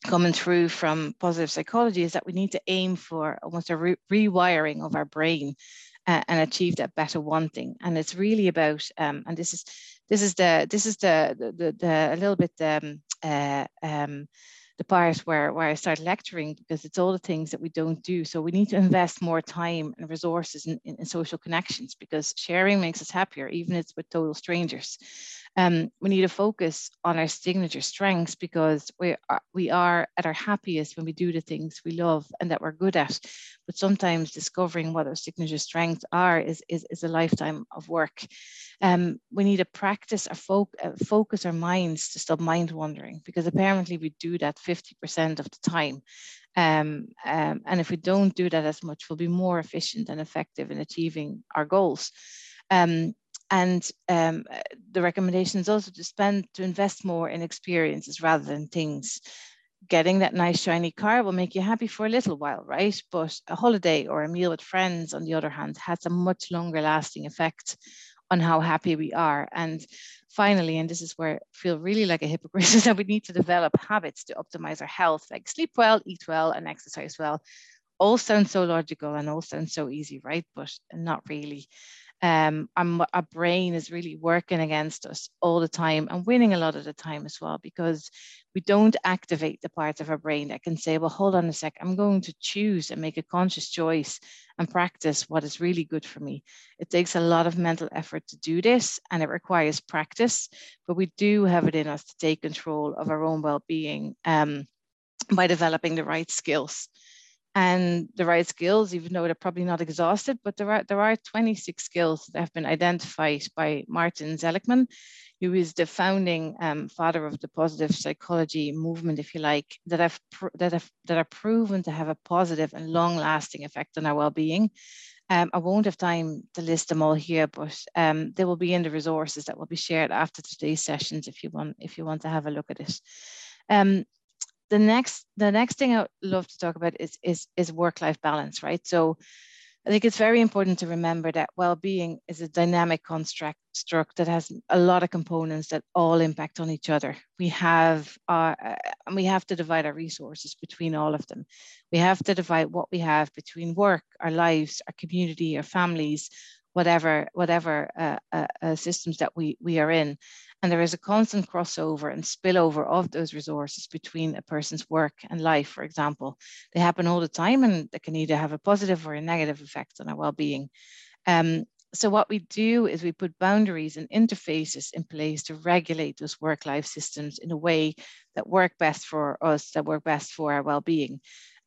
coming through from positive psychology is that we need to aim for almost a re rewiring of our brain uh, and achieve that better wanting. And it's really about, um, and this is this is the this is the the, the, the a little bit um, uh, um, the part where, where I start lecturing because it's all the things that we don't do. So we need to invest more time and resources in, in, in social connections because sharing makes us happier, even if it's with total strangers. Um, we need to focus on our signature strengths because we are, we are at our happiest when we do the things we love and that we're good at. But sometimes discovering what our signature strengths are is, is, is a lifetime of work. Um, we need to practice our uh, focus our minds to stop mind wandering because apparently we do that 50% of the time. Um, um, and if we don't do that as much, we'll be more efficient and effective in achieving our goals. Um, and um, the recommendation is also to spend to invest more in experiences rather than things. Getting that nice shiny car will make you happy for a little while right? But a holiday or a meal with friends on the other hand has a much longer lasting effect on how happy we are. And finally and this is where I feel really like a hypocrite is that we need to develop habits to optimize our health like sleep well eat well and exercise well. All sounds so logical and all sounds so easy right? But not really um, our brain is really working against us all the time and winning a lot of the time as well because we don't activate the parts of our brain that can say, well, hold on a sec, I'm going to choose and make a conscious choice and practice what is really good for me. It takes a lot of mental effort to do this and it requires practice, but we do have it in us to take control of our own well being um, by developing the right skills and the right skills, even though they're probably not exhausted, but there are, there are 26 skills that have been identified by Martin Seligman, who is the founding um, father of the positive psychology movement, if you like, that have, that have that are proven to have a positive and long-lasting effect on our well-being. Um, I won't have time to list them all here, but um, they will be in the resources that will be shared after today's sessions if you want if you want to have a look at it. Um, the next the next thing I love to talk about is is is work life balance, right? So I think it's very important to remember that well-being is a dynamic construct that has a lot of components that all impact on each other. We have our, uh, and we have to divide our resources between all of them. We have to divide what we have between work, our lives, our community, our families, whatever whatever uh, uh, uh systems that we we are in. And there is a constant crossover and spillover of those resources between a person's work and life, for example. They happen all the time and they can either have a positive or a negative effect on our well-being. Um, so what we do is we put boundaries and interfaces in place to regulate those work-life systems in a way that work best for us, that work best for our well-being.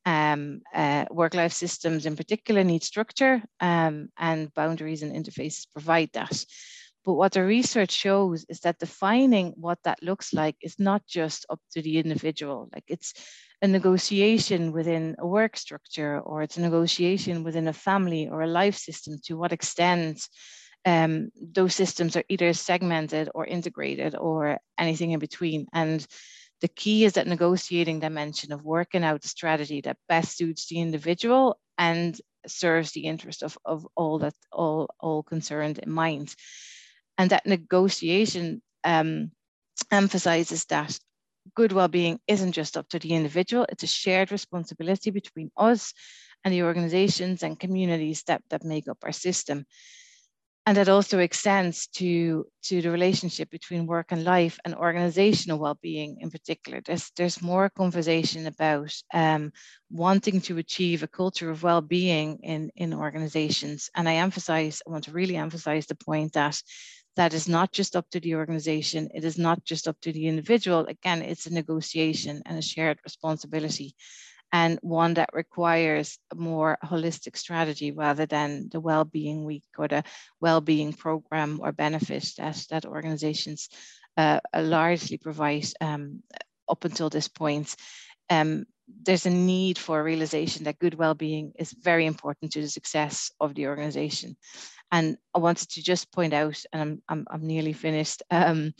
Um, uh, work-life systems in particular need structure um, and boundaries and interfaces provide that. But what the research shows is that defining what that looks like is not just up to the individual. Like it's a negotiation within a work structure, or it's a negotiation within a family or a life system to what extent um, those systems are either segmented or integrated or anything in between. And the key is that negotiating dimension of working out the strategy that best suits the individual and serves the interest of, of all that all all concerned in mind. And that negotiation um, emphasizes that good well-being isn't just up to the individual, it's a shared responsibility between us and the organizations and communities that, that make up our system. And that also extends to, to the relationship between work and life and organizational well-being in particular. There's, there's more conversation about um, wanting to achieve a culture of well-being in, in organizations. And I emphasize, I want to really emphasize the point that that is not just up to the organization, it is not just up to the individual. Again, it's a negotiation and a shared responsibility, and one that requires a more holistic strategy rather than the well-being week or the well-being program or benefit that, that organizations uh, largely provide um, up until this point, um, there's a need for a realization that good well-being is very important to the success of the organization. And I wanted to just point out, and I'm, I'm, I'm nearly finished, um,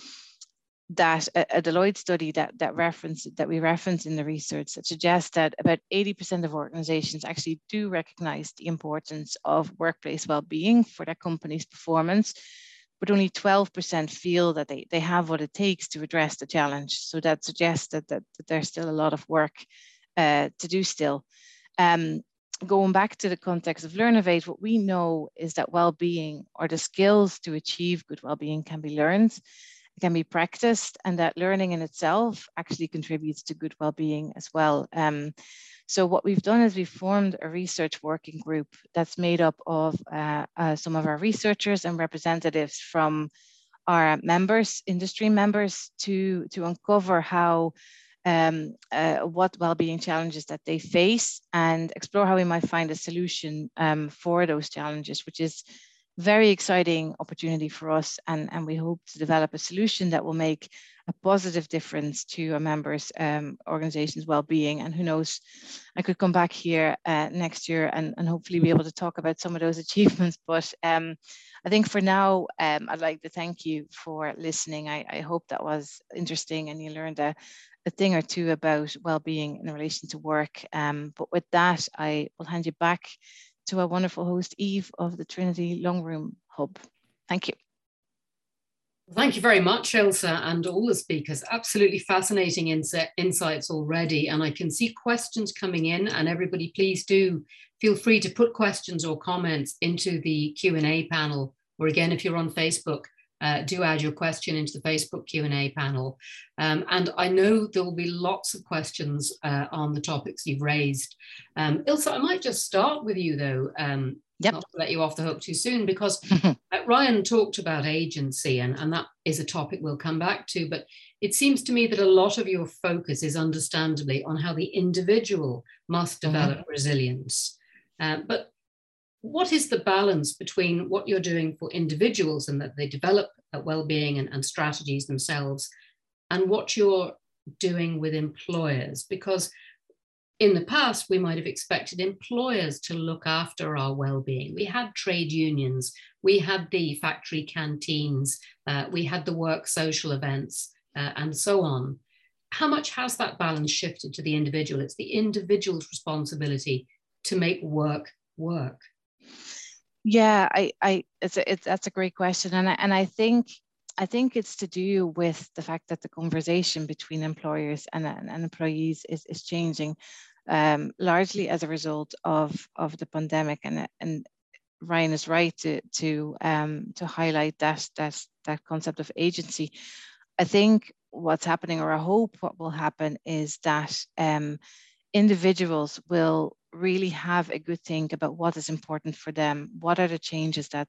that a, a, Deloitte study that that reference that we reference in the research that suggests that about 80% of organizations actually do recognize the importance of workplace well-being for their company's performance, but only 12% feel that they, they have what it takes to address the challenge. So that suggests that, that, that there's still a lot of work uh, to do still. Um, going back to the context of Learnovate, what we know is that well-being or the skills to achieve good well-being can be learned can be practiced and that learning in itself actually contributes to good well-being as well. Um, so what we've done is we've formed a research working group that's made up of uh, uh, some of our researchers and representatives from our members, industry members, to, to uncover how um, uh, what well-being challenges that they face and explore how we might find a solution um, for those challenges, which is very exciting opportunity for us and, and we hope to develop a solution that will make a positive difference to our members um, organizations well-being. And who knows i could come back here uh, next year and, and hopefully be able to talk about some of those achievements. But um, i think for now um, i'd like to thank you for listening. I, I hope that was interesting and you learned a, a thing or two about well-being in relation to work. Um, but with that i will hand you back to our wonderful host, Eve of the Trinity Long Room Hub. Thank you. Thank you very much, Ilse, and all the speakers. Absolutely fascinating insights already. And I can see questions coming in and everybody please do feel free to put questions or comments into the Q&A panel. Or again, if you're on Facebook, uh, do add your question into the Facebook Q&A panel. Um, and I know there will be lots of questions uh, on the topics you've raised. Um, Ilse, I might just start with you though, um, yep. not to let you off the hook too soon, because uh, Ryan talked about agency and, and that is a topic we'll come back to, but it seems to me that a lot of your focus is understandably on how the individual must mm-hmm. develop mm-hmm. resilience. Uh, but what is the balance between what you're doing for individuals and that they develop well-being and, and strategies themselves and what you're doing with employers? Because in the past we might have expected employers to look after our well-being. We had trade unions. We had the factory canteens. Uh, we had the work social events uh, and so on. How much has that balance shifted to the individual? It's the individual's responsibility to make work work yeah, I, I, it's, a, it's that's a great question, and I, and I think, I think it's to do with the fact that the conversation between employers and, and, employees is, is changing, um, largely as a result of of the pandemic, and and Ryan is right to to um, to highlight that that that concept of agency. I think what's happening, or I hope what will happen, is that um, individuals will really have a good think about what is important for them what are the changes that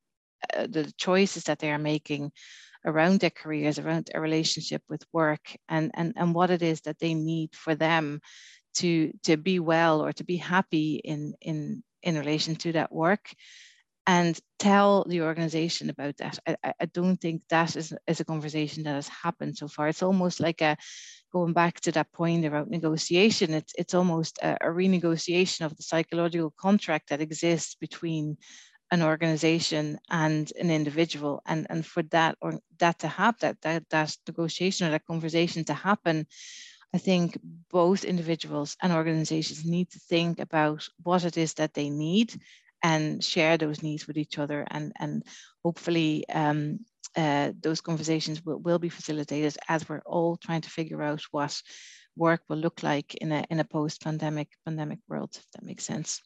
uh, the choices that they are making around their careers around their relationship with work and and and what it is that they need for them to to be well or to be happy in in in relation to that work and tell the organization about that. I, I don't think that is, is a conversation that has happened so far. It's almost like a going back to that point about negotiation, it's, it's almost a, a renegotiation of the psychological contract that exists between an organization and an individual and and for that or that to happen that, that that negotiation or that conversation to happen i think both individuals and organizations need to think about what it is that they need and share those needs with each other and and hopefully um, uh, those conversations will, will be facilitated as we're all trying to figure out what work will look like in a in a post-pandemic pandemic world if that makes sense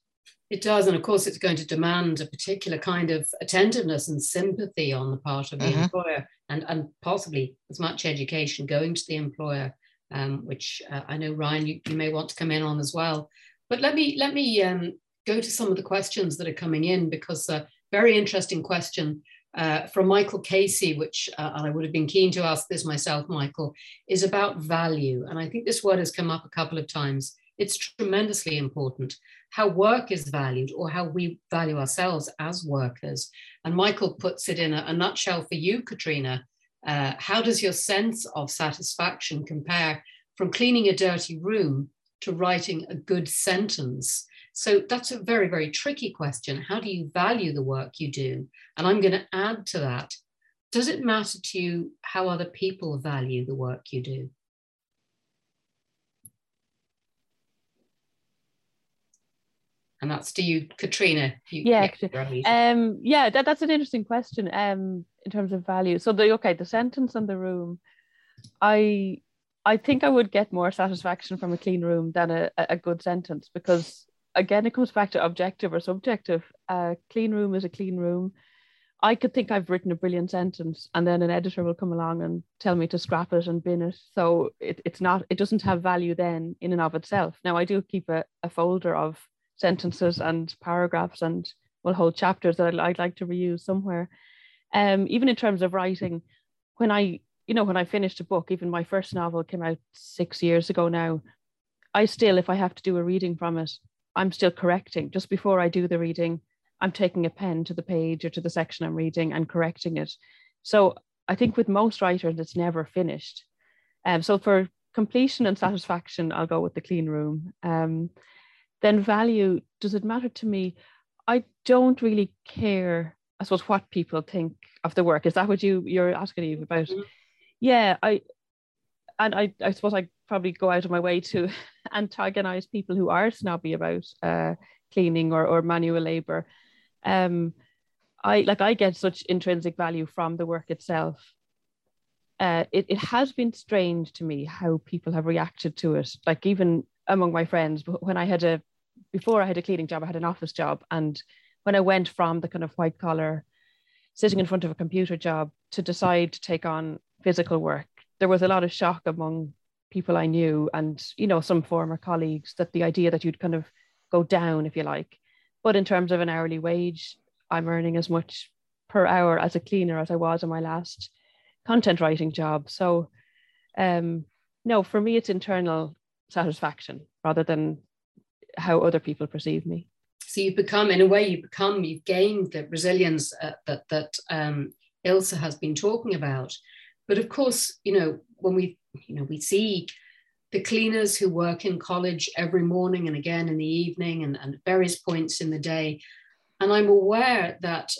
it does and of course it's going to demand a particular kind of attentiveness and sympathy on the part of the mm-hmm. employer and and possibly as much education going to the employer um, which uh, I know Ryan you, you may want to come in on as well but let me let me um, go to some of the questions that are coming in because a very interesting question uh, from Michael Casey, which uh, I would have been keen to ask this myself, Michael, is about value. And I think this word has come up a couple of times. It's tremendously important how work is valued or how we value ourselves as workers. And Michael puts it in a, a nutshell for you, Caitriona. Uh, how does your sense of satisfaction compare from cleaning a dirty room to writing a good sentence. So that's a very, very tricky question. How do you value the work you do? And I'm going to add to that. Does it matter to you how other people value the work you do? And that's to you, Caitriona. You, yeah, um, yeah, that, that's an interesting question. Um, in terms of value. So the okay, the sentence and the room, I I think I would get more satisfaction from a clean room than a, a good sentence because again it comes back to objective or subjective. A clean room is a clean room. I could think I've written a brilliant sentence and then an editor will come along and tell me to scrap it and bin it. So it, it's not, it doesn't have value then in and of itself. Now I do keep a, a folder of sentences and paragraphs and will hold chapters that I'd, I'd like to reuse somewhere um, even in terms of writing, when I, you know, when I finished a book, even my first novel came out six years ago now, I still, if I have to do a reading from it, I'm still correcting. Just before I do the reading, I'm taking a pen to the page or to the section I'm reading and correcting it. So I think with most writers, it's never finished. Um, so for completion and satisfaction, I'll go with the clean room. Um, then value, does it matter to me? I don't really care I suppose what people think of the work. Is that what you you're asking Eve about? Mm-hmm. Yeah, I and I, I suppose I probably go out of my way to antagonize people who are snobby about uh, cleaning or, or manual labor. Um, I like I get such intrinsic value from the work itself. Uh, it, it has been strange to me how people have reacted to it. Like even among my friends, when I had a before I had a cleaning job, I had an office job, and when I went from the kind of white collar, sitting in front of a computer job to decide to take on physical work, there was a lot of shock among people I knew and, you know, some former colleagues that the idea that you'd kind of go down, if you like. But in terms of an hourly wage, I'm earning as much per hour as a cleaner as I was in my last content writing job. So, um, no, for me, it's internal satisfaction rather than how other people perceive me. So you've become, in a way, you become, you've gained the resilience uh, that that um, Ilse has been talking about. But of course, you know, when we, you know, we see the cleaners who work in college every morning and again in the evening and, and various points in the day. And I'm aware that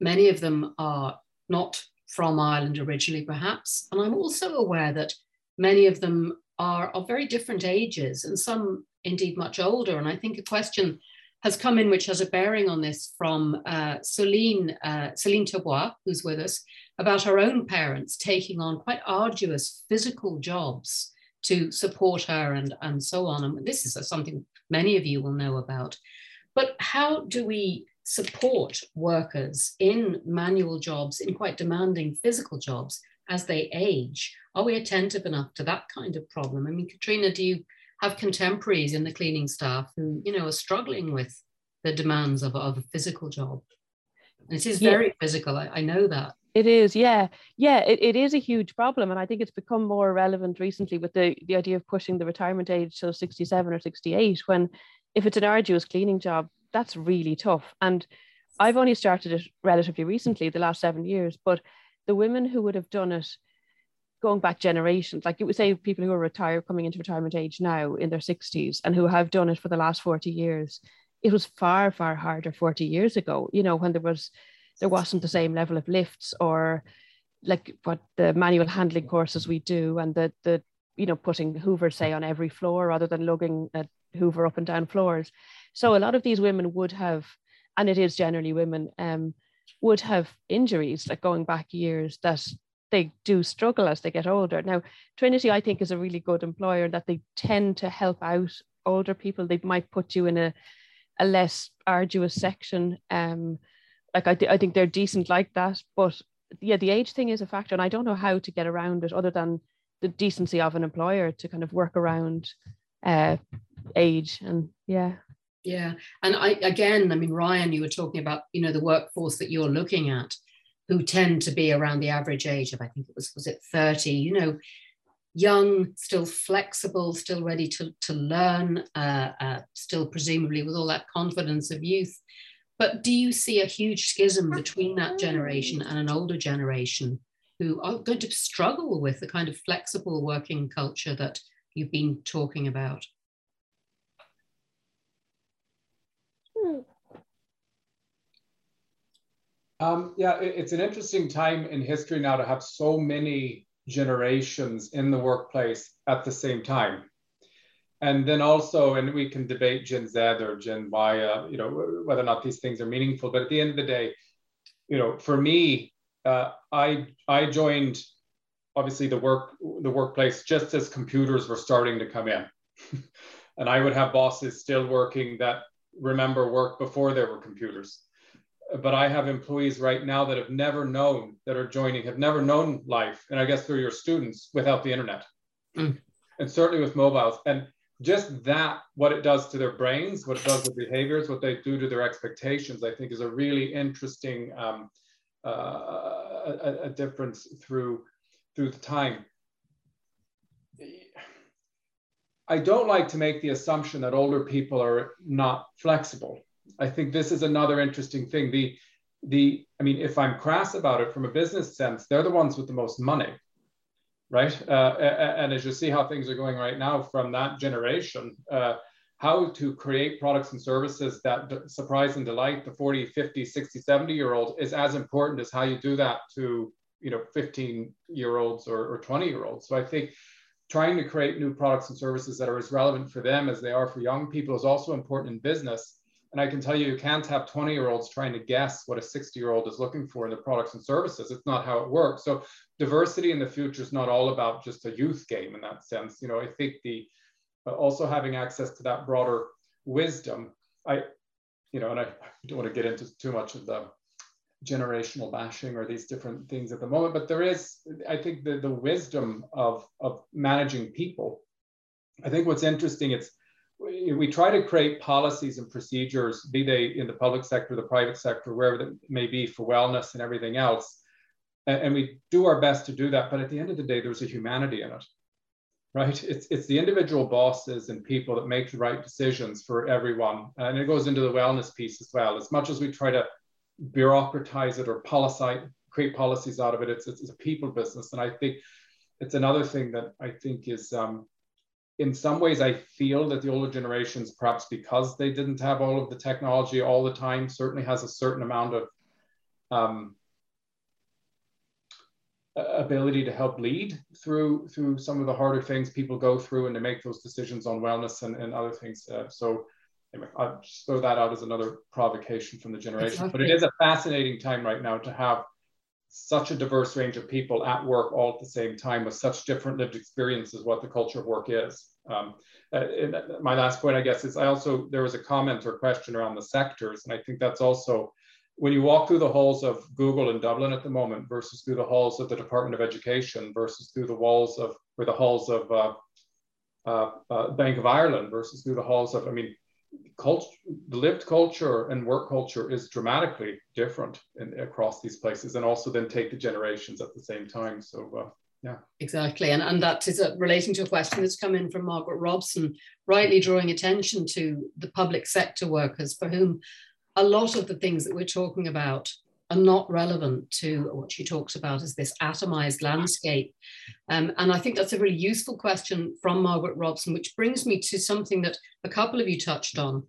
many of them are not from Ireland originally, perhaps. And I'm also aware that many of them are of very different ages and some indeed much older. And I think a question has come in, which has a bearing on this from uh, Celine, uh, Celine Taubois, who's with us, about her own parents taking on quite arduous physical jobs to support her and, and so on. And this is something many of you will know about. But how do we support workers in manual jobs, in quite demanding physical jobs as they age? Are we attentive enough to that kind of problem? I mean, Caitriona, do you have contemporaries in the cleaning staff who, mm. you know, are struggling with the demands of, of a physical job. And it is very yeah. physical. I, I, know that. It is, yeah. Yeah, it, it is a huge problem. And I think it's become more relevant recently with the, the idea of pushing the retirement age to 67 or 68, when if it's an arduous cleaning job, that's really tough. And I've only started it relatively recently, the last seven years, but the women who would have done it going back generations, like you would say people who are retired coming into retirement age now in their 60s and who have done it for the last 40 years, it was far, far harder 40 years ago, you know, when there was there wasn't the same level of lifts or like what the manual handling courses we do and the the you know putting hoover say on every floor rather than lugging a hoover up and down floors. So a lot of these women would have and it is generally women um would have injuries like going back years that they do struggle as they get older. Now, Trinity, I think, is a really good employer that they tend to help out older people. They might put you in a, a less arduous section. Um, like I, I think they're decent like that. But yeah, the age thing is a factor, and I don't know how to get around it other than the decency of an employer to kind of work around uh, age. And yeah. Yeah, and I again, I mean, Ryan, you were talking about you know the workforce that you're looking at who tend to be around the average age of, I think it was, was it 30, you know, young, still flexible, still ready to, to learn, uh, uh, still presumably with all that confidence of youth. But do you see a huge schism between that generation and an older generation who are going to struggle with the kind of flexible working culture that you've been talking about? Um, yeah, it, it's an interesting time in history now to have so many generations in the workplace at the same time. And then also, and we can debate Gen Z or Gen Y, uh, you know, whether or not these things are meaningful. But at the end of the day, you know, for me, uh, I I joined obviously the work the workplace just as computers were starting to come in, and I would have bosses still working that remember work before there were computers but I have employees right now that have never known that are joining, have never known life, and I guess through your students without the internet, mm. and certainly with mobiles. And just that, what it does to their brains, what it does to behaviors, what they do to their expectations, I think is a really interesting um, uh, a, a difference through through the time. I don't like to make the assumption that older people are not flexible I think this is another interesting thing. The the I mean, if I'm crass about it from a business sense, they're the ones with the most money, right? Uh, and as you see how things are going right now from that generation, uh, how to create products and services that surprise and delight the 40, 50, 60, 70 year old is as important as how you do that to you know 15 year olds or, or 20 year olds. So I think trying to create new products and services that are as relevant for them as they are for young people is also important in business and I can tell you, you can't have 20 year olds trying to guess what a 60 year old is looking for in the products and services. It's not how it works. So diversity in the future is not all about just a youth game in that sense. You know, I think the also having access to that broader wisdom, I, you know, and I don't want to get into too much of the generational bashing or these different things at the moment, but there is, I think the, the wisdom of, of managing people. I think what's interesting, it's we try to create policies and procedures, be they in the public sector, the private sector, wherever it may be for wellness and everything else. And, we do our best to do that. But at the end of the day, there's a humanity in it, right? It's, it's the individual bosses and people that make the right decisions for everyone. And it goes into the wellness piece as well. As much as we try to bureaucratize it or policy, create policies out of it, it's, it's, it's a people business. And I think it's another thing that I think is um, in some ways, I feel that the older generations, perhaps because they didn't have all of the technology all the time, certainly has a certain amount of um, ability to help lead through through some of the harder things people go through and to make those decisions on wellness and, and other things. Uh, so anyway, I'll just throw that out as another provocation from the generation. But it is a fascinating time right now to have such a diverse range of people at work all at the same time with such different lived experiences what the culture of work is. Um, uh, my last point, I guess, is I also, there was a comment or question around the sectors. And I think that's also, when you walk through the halls of Google in Dublin at the moment versus through the halls of the Department of Education versus through the walls of, or the halls of uh, uh, uh, Bank of Ireland versus through the halls of, I mean, culture, the lived culture and work culture is dramatically different in, across these places, and also then take the generations at the same time. So. Uh, yeah, exactly, and and that is a, relating to a question that's come in from Margaret Robson, rightly drawing attention to the public sector workers for whom a lot of the things that we're talking about are not relevant to what she talks about as this atomized landscape. Um, and I think that's a really useful question from Margaret Robson, which brings me to something that a couple of you touched on,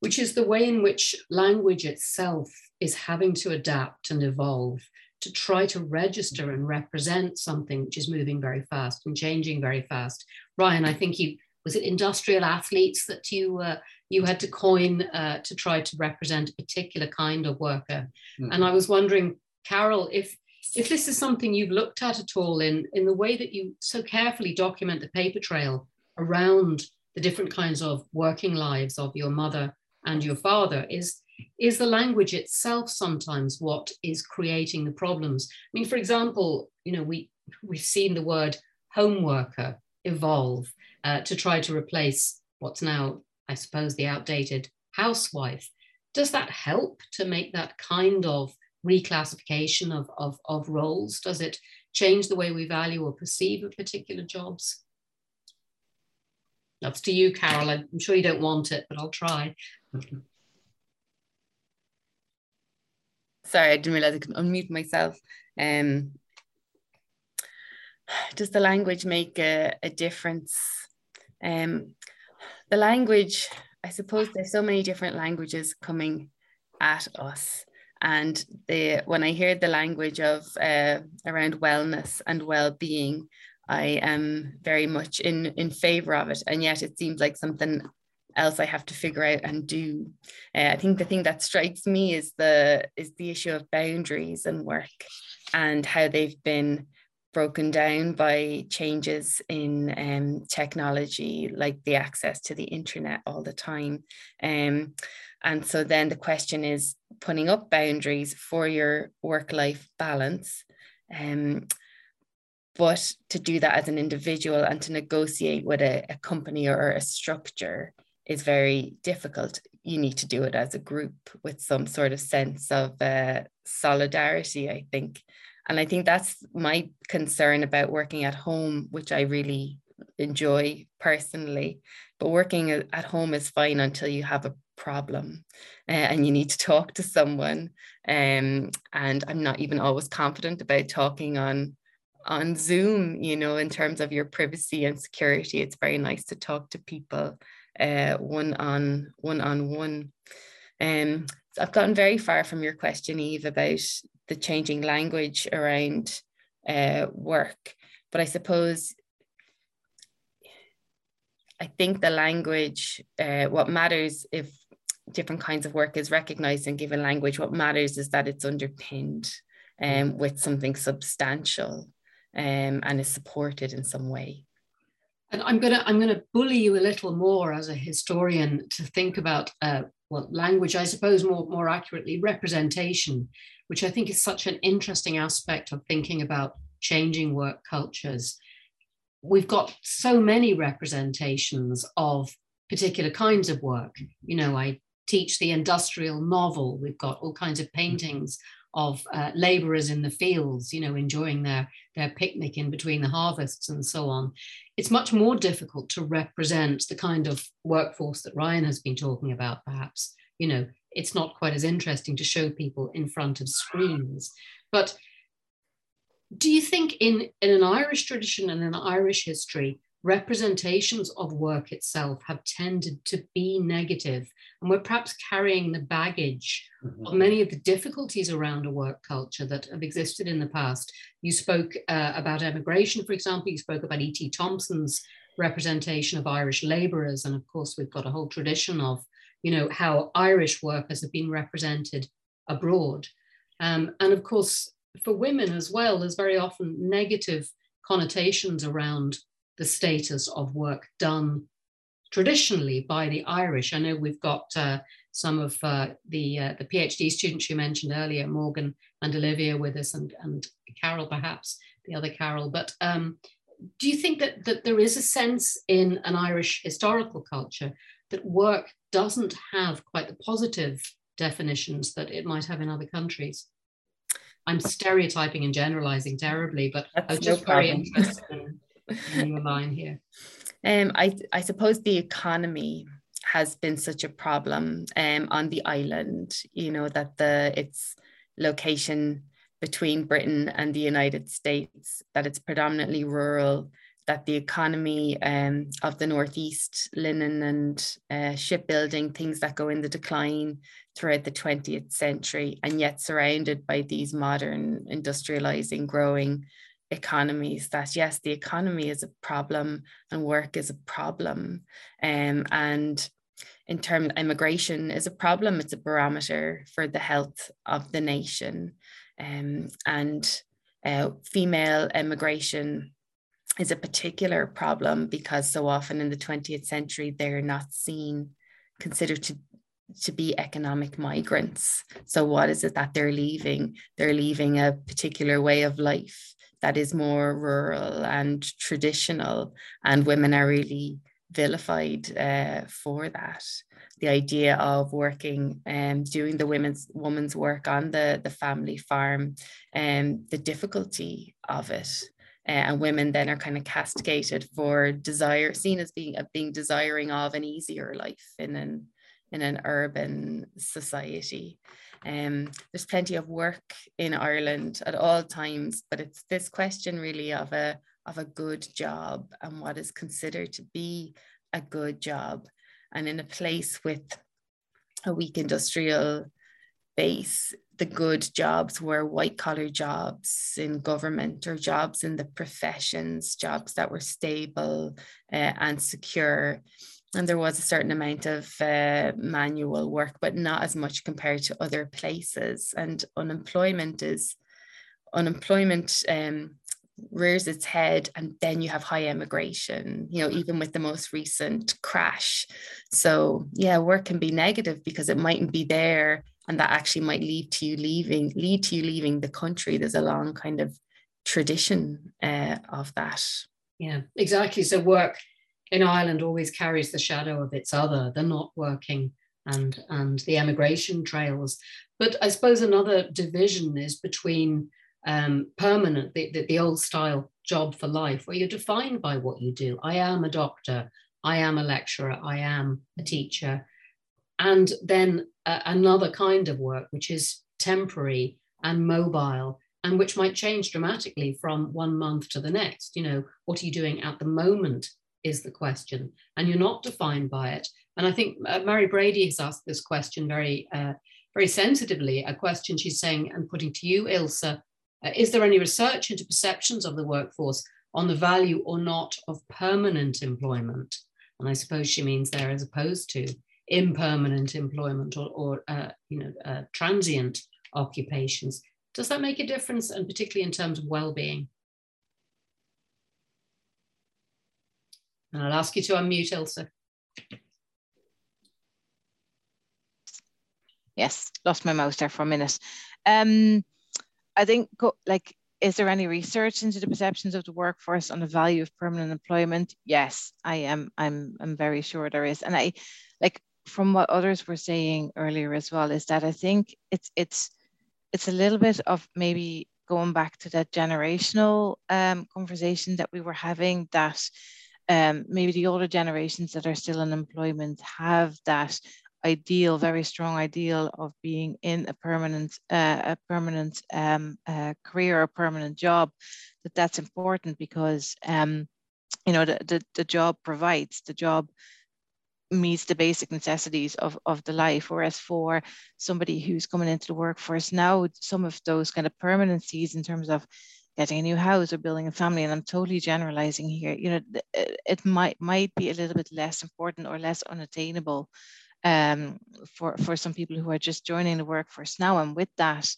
which is the way in which language itself is having to adapt and evolve to try to register and represent something which is moving very fast and changing very fast. Ryan, I think you was it industrial athletes that you uh, you had to coin uh, to try to represent a particular kind of worker. Mm-hmm. And I was wondering, Carole, if if this is something you've looked at at all in in the way that you so carefully document the paper trail around the different kinds of working lives of your mother and your father, is is the language itself sometimes what is creating the problems? I mean, for example, you know, we we've seen the word home worker evolve uh, to try to replace what's now, I suppose, the outdated housewife. Does that help to make that kind of reclassification of, of, of roles? Does it change the way we value or perceive of particular jobs? That's to you, Carole. I'm sure you don't want it, but I'll try. Sorry, I didn't realize I could unmute myself. Um, does the language make a, a difference? Um, the language, I suppose there's so many different languages coming at us. And the when I hear the language of uh, around wellness and well-being, I am very much in in favor of it. And yet it seems like something else I have to figure out and do. Uh, I think the thing that strikes me is the is the issue of boundaries and work and how they've been broken down by changes in um, technology, like the access to the internet all the time. Um, and so then the question is putting up boundaries for your work life balance. Um, but to do that as an individual and to negotiate with a, a company or a structure is very difficult. You need to do it as a group with some sort of sense of uh, solidarity, I think. And I think that's my concern about working at home, which I really enjoy personally. But working at home is fine until you have a problem uh, and you need to talk to someone. Um, and I'm not even always confident about talking on on Zoom, you know, in terms of your privacy and security. It's very nice to talk to people uh, one on one on one. Um, I've gotten very far from your question, Eve, about the changing language around uh, work, but I suppose I think the language, uh, what matters if different kinds of work is recognized and given language, what matters is that it's underpinned um, with something substantial um, and is supported in some way. And I'm gonna I'm gonna bully you a little more as a historian to think about uh, well language, I suppose more more accurately representation, which I think is such an interesting aspect of thinking about changing work cultures. We've got so many representations of particular kinds of work. You know, I teach the industrial novel. We've got all kinds of mm-hmm. paintings of uh, laborers in the fields, you know, enjoying their, their picnic in between the harvests and so on. It's much more difficult to represent the kind of workforce that Ryan has been talking about, perhaps. You know, it's not quite as interesting to show people in front of screens. But do you think in, in an Irish tradition and an Irish history, representations of work itself have tended to be negative, and we're perhaps carrying the baggage mm-hmm. of many of the difficulties around a work culture that have existed in the past. You spoke uh, about emigration, for example, you spoke about E.P. Thompson's representation of Irish labourers, and of course, we've got a whole tradition of, you know, how Irish workers have been represented abroad. Um, and of course, for women as well, there's very often negative connotations around the status of work done traditionally by the Irish. I know we've got uh, some of uh, the uh, the PhD students you mentioned earlier, Morgan and Olivia, with us, and and Carol perhaps the other Carol. But um, do you think that that there is a sense in an Irish historical culture that work doesn't have quite the positive definitions that it might have in other countries? I'm stereotyping and generalizing terribly, but That's I was just no very interested in your line here? Um, I, I suppose the economy has been such a problem um, on the island, you know, that the its location between Britain and the United States, that it's predominantly rural, that the economy um, of the Northeast, linen and uh, shipbuilding, things that go in the decline throughout the 20th century, and yet surrounded by these modern industrializing, growing economies that yes the economy is a problem and work is a problem. Um, and in terms immigration is a problem. It's a barometer for the health of the nation. Um, and uh, female immigration is a particular problem because so often in the 20th century they're not seen considered to to be economic migrants. So what is it that they're leaving? They're leaving a particular way of life that is more rural and traditional, and women are really vilified uh, for that. The idea of working and um, doing the women's woman's work on the, the family farm and um, the difficulty of it. Uh, and women then are kind of castigated for desire, seen as being uh, being desiring of an easier life in an in an urban society. Um, there's plenty of work in Ireland at all times, but it's this question really of a of a good job and what is considered to be a good job. And in a place with a weak industrial base, the good jobs were white collar jobs in government or jobs in the professions, jobs that were stable uh, and secure. And there was a certain amount of uh, manual work, but not as much compared to other places. And unemployment is unemployment um, rears its head and then you have high immigration you know even with the most recent crash. So yeah work can be negative because it mightn't be there and that actually might lead to you leaving lead to you leaving the country. There's a long kind of tradition uh, of that. Yeah exactly. So work in ireland always carries the shadow of its other the not working and and the emigration trails. But i suppose another division is between um, permanent the, the, the old style job for life where you're defined by what you do. I am a doctor i am a lecturer i am a teacher. And then uh, another kind of work, which is temporary and mobile, and which might change dramatically from one month to the next. You know, what are you doing at the moment is the question, and you're not defined by it. And I think uh, Mary Brady has asked this question very, uh, very sensitively. A question she's saying and putting to you, Ilse: uh, Is there any research into perceptions of the workforce on the value or not of permanent employment? And I suppose she means there as opposed to impermanent employment or, or uh, you know, uh, transient occupations. Does that make a difference, and particularly in terms of well-being? And I'll ask you to unmute, Ilse. Yes, lost my mouse there for a minute. Um, I think, like, is there any research into the perceptions of the workforce on the value of permanent employment? Yes, I am. I'm. I'm very sure there is, and I, like, from what others were saying earlier as well is that I think it's it's it's a little bit of maybe going back to that generational um, conversation that we were having that um, maybe the older generations that are still in employment have that ideal, very strong ideal of being in a permanent, uh, a permanent um, uh, career, a permanent job. That that's important because um, you know the, the the job provides the job meets the basic necessities of, of the life. Whereas for somebody who's coming into the workforce now, some of those kind of permanencies in terms of getting a new house or building a family, and I'm totally generalizing here, you know, it might might be a little bit less important or less unattainable um, for, for some people who are just joining the workforce now. And with that,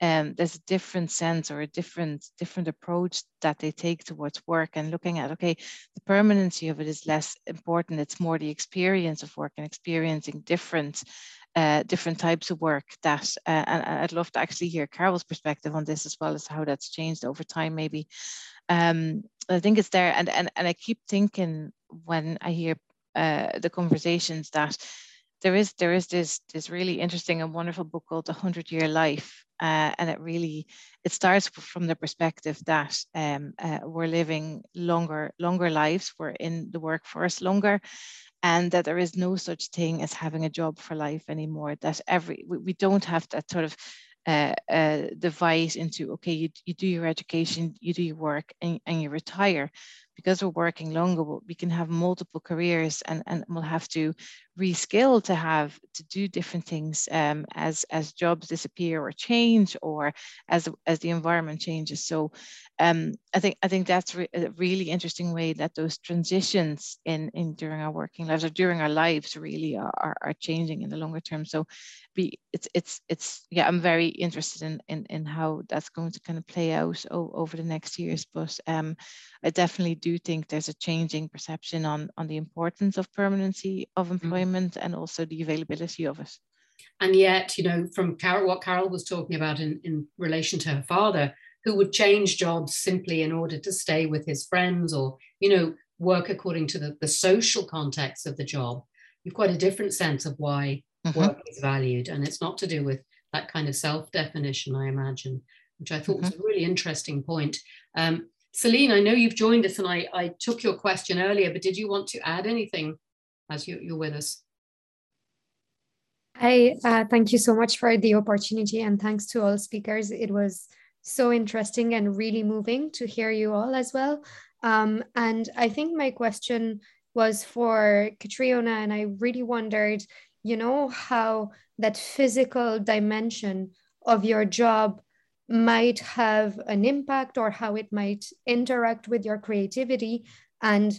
um, there's a different sense or a different different approach that they take towards work and looking at okay the permanency of it is less important it's more the experience of work and experiencing different uh, different types of work that uh, and I'd love to actually hear Carole's perspective on this as well as how that's changed over time maybe. Um, I think it's there and, and and I keep thinking when I hear uh, the conversations that there is there is this this really interesting and wonderful book called The Hundred Year Life uh, and it really it starts from the perspective that um, uh, we're living longer longer lives. We're in the workforce longer and that there is no such thing as having a job for life anymore that every we, we don't have that sort of uh, uh, divide into okay you, you do your education you do your work and, and you retire because we're working longer, we can have multiple careers and, and we'll have to reskill to have to do different things um, as, as jobs disappear or change or as, as the environment changes. So um, I think I think that's re a really interesting way that those transitions in, in during our working lives or during our lives really are, are, changing in the longer term. So be it's it's it's yeah, I'm very interested in in, in how that's going to kind of play out over the next years. But um, I definitely do think there's a changing perception on, on the importance of permanency of mm-hmm. employment mm. and also the availability of it. And yet, you know, from Carole, what Carole was talking about in, in relation to her father, who would change jobs simply in order to stay with his friends or, you know, work according to the, the social context of the job, you've quite a different sense of why mm-hmm. work is valued. And it's not to do with that kind of self definition, I imagine, which I thought mm-hmm. was a really interesting point. Um, Celine, I know you've joined us and I, I took your question earlier, but did you want to add anything as you, you're with us? Hi, uh, thank you so much for the opportunity and thanks to all speakers. It was so interesting and really moving to hear you all as well. Um, and I think my question was for Caitriona, and I really wondered, you know, how that physical dimension of your job might have an impact or how it might interact with your creativity. And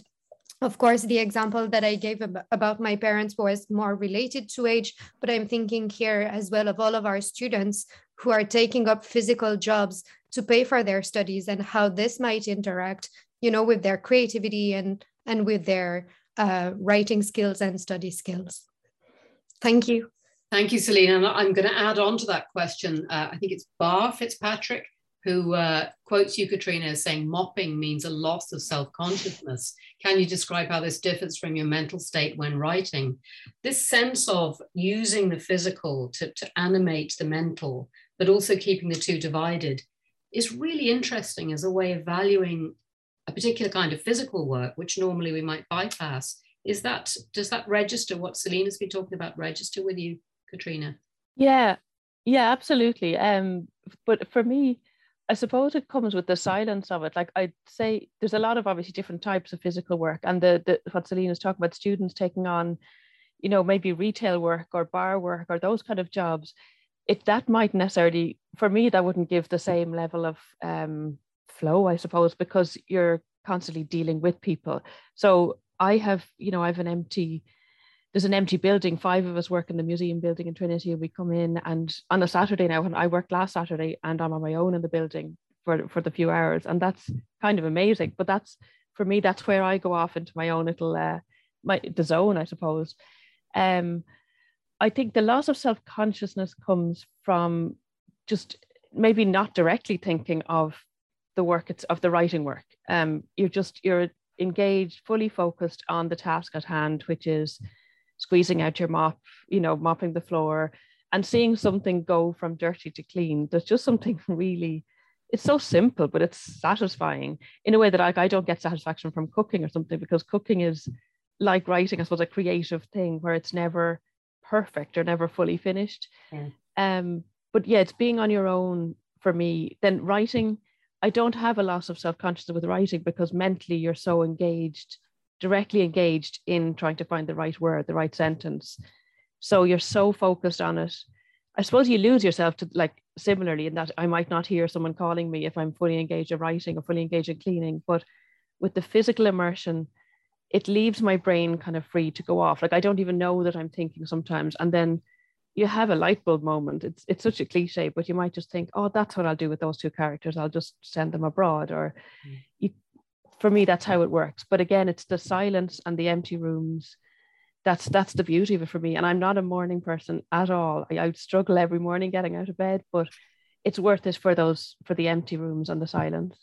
of course, the example that I gave about my parents was more related to age, but I'm thinking here as well of all of our students who are taking up physical jobs to pay for their studies and how this might interact, you know, with their creativity and, and with their uh, writing skills and study skills. Thank you. Thank you, Celine. And I'm going to add on to that question. Uh, I think it's Bar Fitzpatrick who uh, quotes you, Caitriona, as saying mopping means a loss of self consciousness. Can you describe how this differs from your mental state when writing? This sense of using the physical to, to animate the mental, but also keeping the two divided, is really interesting as a way of valuing a particular kind of physical work, which normally we might bypass. Is that does that register what Celine's been talking about? Register with you? Caitriona? Yeah, yeah, absolutely. Um, but for me, I suppose it comes with the silence of it. Like I'd say, there's a lot of obviously different types of physical work, and the, the what Celine is talking about, students taking on, you know, maybe retail work or bar work or those kind of jobs. If that might necessarily, for me, that wouldn't give the same level of um, flow, I suppose, because you're constantly dealing with people. So I have, you know, I have an empty there's an empty building. Five of us work in the museum building in Trinity. and We come in and on a Saturday now, when I worked last Saturday and I'm on my own in the building for, for the few hours. And that's kind of amazing. But that's for me, that's where I go off into my own little uh my the zone, I suppose. Um I think the loss of self-consciousness comes from just maybe not directly thinking of the work it's of the writing work. Um you're just you're engaged, fully focused on the task at hand, which is squeezing out your mop, you know, mopping the floor and seeing something go from dirty to clean. There's just something really, it's so simple, but it's satisfying in a way that like I don't get satisfaction from cooking or something because cooking is like writing, I suppose, a creative thing where it's never perfect or never fully finished. Yeah. Um, but yeah, it's being on your own for me. Then writing, I don't have a loss of self-consciousness with writing because mentally you're so engaged directly engaged in trying to find the right word, the right sentence. So you're so focused on it. I suppose you lose yourself to like similarly in that I might not hear someone calling me if I'm fully engaged in writing or fully engaged in cleaning, but with the physical immersion, it leaves my brain kind of free to go off. Like I don't even know that I'm thinking sometimes. And then you have a light bulb moment. It's it's such a cliche, but you might just think, oh, that's what I'll do with those two characters. I'll just send them abroad. Or mm. you for me that's how it works but again it's the silence and the empty rooms that's that's the beauty of it for me and i'm not a morning person at all I, I would struggle every morning getting out of bed but it's worth it for those for the empty rooms and the silence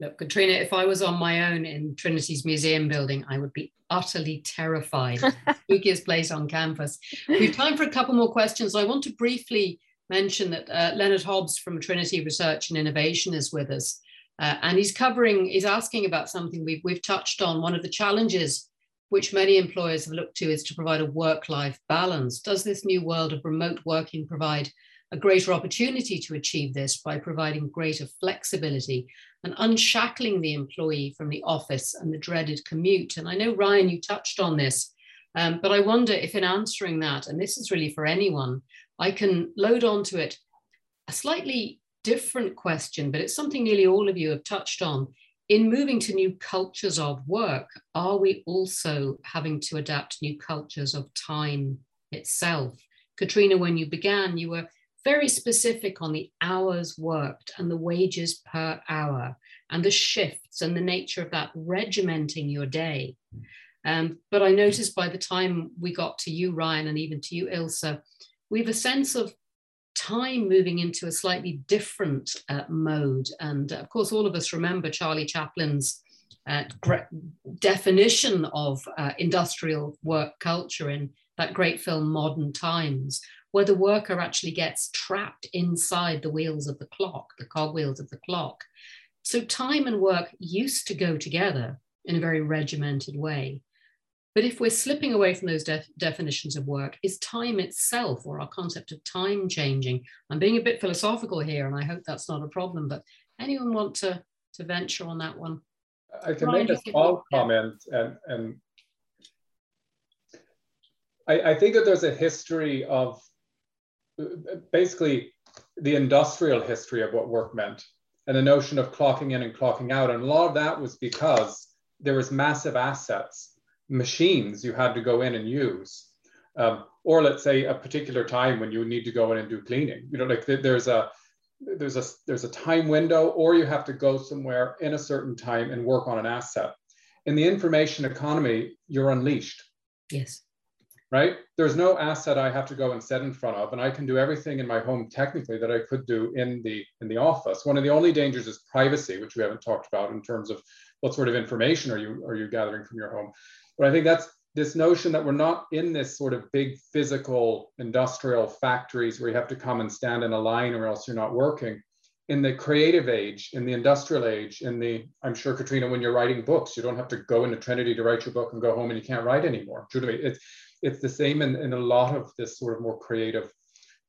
Look, Caitriona, if I was on my own in Trinity's museum building, I would be utterly terrified. Spookiest place on campus. We've time for a couple more questions. I want to briefly mention that uh, Leonard Hobbs from Trinity Research and Innovation is with us. Uh, and he's covering, he's asking about something we've, we've touched on. One of the challenges which many employers have looked to is to provide a work life balance. Does this new world of remote working provide a greater opportunity to achieve this by providing greater flexibility and unshackling the employee from the office and the dreaded commute? And I know, Ryan, you touched on this, um, but I wonder if in answering that, and this is really for anyone, I can load onto it a slightly different question, but it's something nearly all of you have touched on. In moving to new cultures of work, are we also having to adapt new cultures of time itself? Caitriona, when you began, you were very specific on the hours worked and the wages per hour and the shifts and the nature of that regimenting your day. Um, but I noticed by the time we got to you, Ryan, and even to you, Ilse, we have a sense of time moving into a slightly different uh, mode. And of course, all of us remember Charlie Chaplin's uh, definition of uh, industrial work culture in that great film Modern Times, where the worker actually gets trapped inside the wheels of the clock, the cogwheels of the clock. So time and work used to go together in a very regimented way. But if we're slipping away from those def- definitions of work, is time itself or our concept of time changing? I'm being a bit philosophical here, and I hope that's not a problem. But anyone want to to venture on that one? I can make a small comment, and and I, I think that there's a history of basically the industrial history of what work meant and the notion of clocking in and clocking out. And a lot of that was because there was massive assets, machines you had to go in and use. Um, or let's say a particular time when you need to go in and do cleaning. You know, like there's a there's a there's a time window, or you have to go somewhere in a certain time and work on an asset. In the information economy, you're unleashed. Yes right? There's no asset I have to go and set in front of, and I can do everything in my home technically that I could do in the in the office. One of the only dangers is privacy, which we haven't talked about in terms of what sort of information are you are you gathering from your home. But I think that's this notion that we're not in this sort of big physical industrial factories where you have to come and stand in a line or else you're not working. In the creative age, in the industrial age, in the, I'm sure, Caitriona, when you're writing books, you don't have to go into Trinity to write your book and go home and you can't write anymore. It's, it's the same in, in a lot of this sort of more creative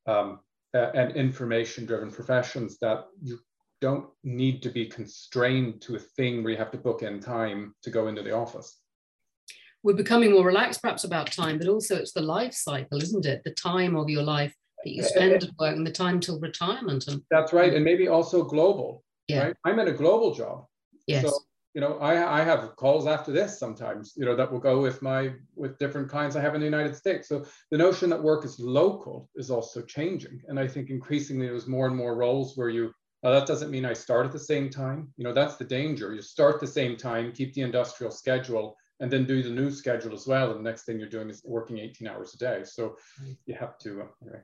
um, and information driven professions that you don't need to be constrained to a thing where you have to book in time to go into the office. We're becoming more relaxed perhaps about time, but also it's the life cycle, isn't it? The time of your life that you eh, eh, spend eh. at work and the time till retirement. And, That's right. And maybe also global. Yeah. Right? I'm in a global job. Yes. So you know, I, I have calls after this sometimes, you know, that will go with my with different clients I have in the United States. So the notion that work is local is also changing. And I think increasingly there's more and more roles where you now that doesn't mean I start at the same time. You know, that's the danger. You start the same time, keep the industrial schedule, and then do the new schedule as well. And the next thing you're doing is working 18 hours a day. So you have to uh, anyway.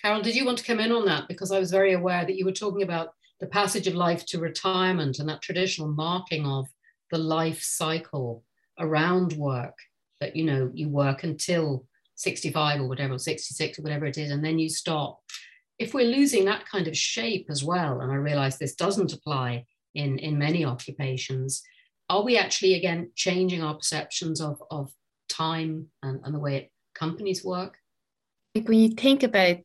Carole, did you want to come in on that? Because I was very aware that you were talking about the passage of life to retirement and that traditional marking of the life cycle around work that you know you work until 65 or whatever or 66 or whatever it is and then you stop if we're losing that kind of shape as well and i realize this doesn't apply in in many occupations are we actually again changing our perceptions of of time and, and the way companies work like when you think about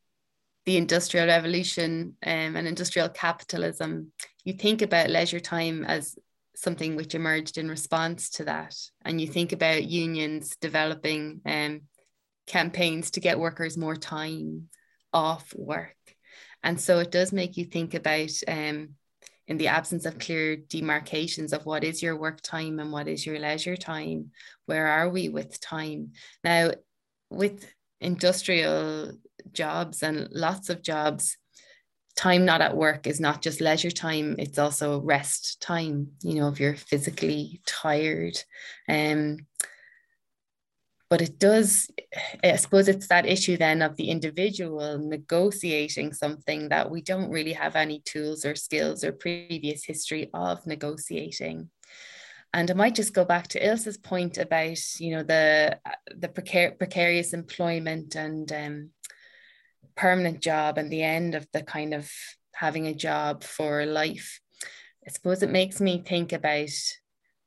the industrial revolution um, and industrial capitalism, you think about leisure time as something which emerged in response to that. And you think about unions developing um, campaigns to get workers more time off work. And so it does make you think about, um, in the absence of clear demarcations of what is your work time and what is your leisure time, where are we with time? Now, with industrial jobs and lots of jobs, time not at work is not just leisure time, it's also rest time, you know, if you're physically tired. Um, but it does, I suppose it's that issue then of the individual negotiating something that we don't really have any tools or skills or previous history of negotiating. And I might just go back to Ilse's point about, you know, the the precar- precarious employment and um, permanent job and the end of the kind of having a job for life. I suppose it makes me think about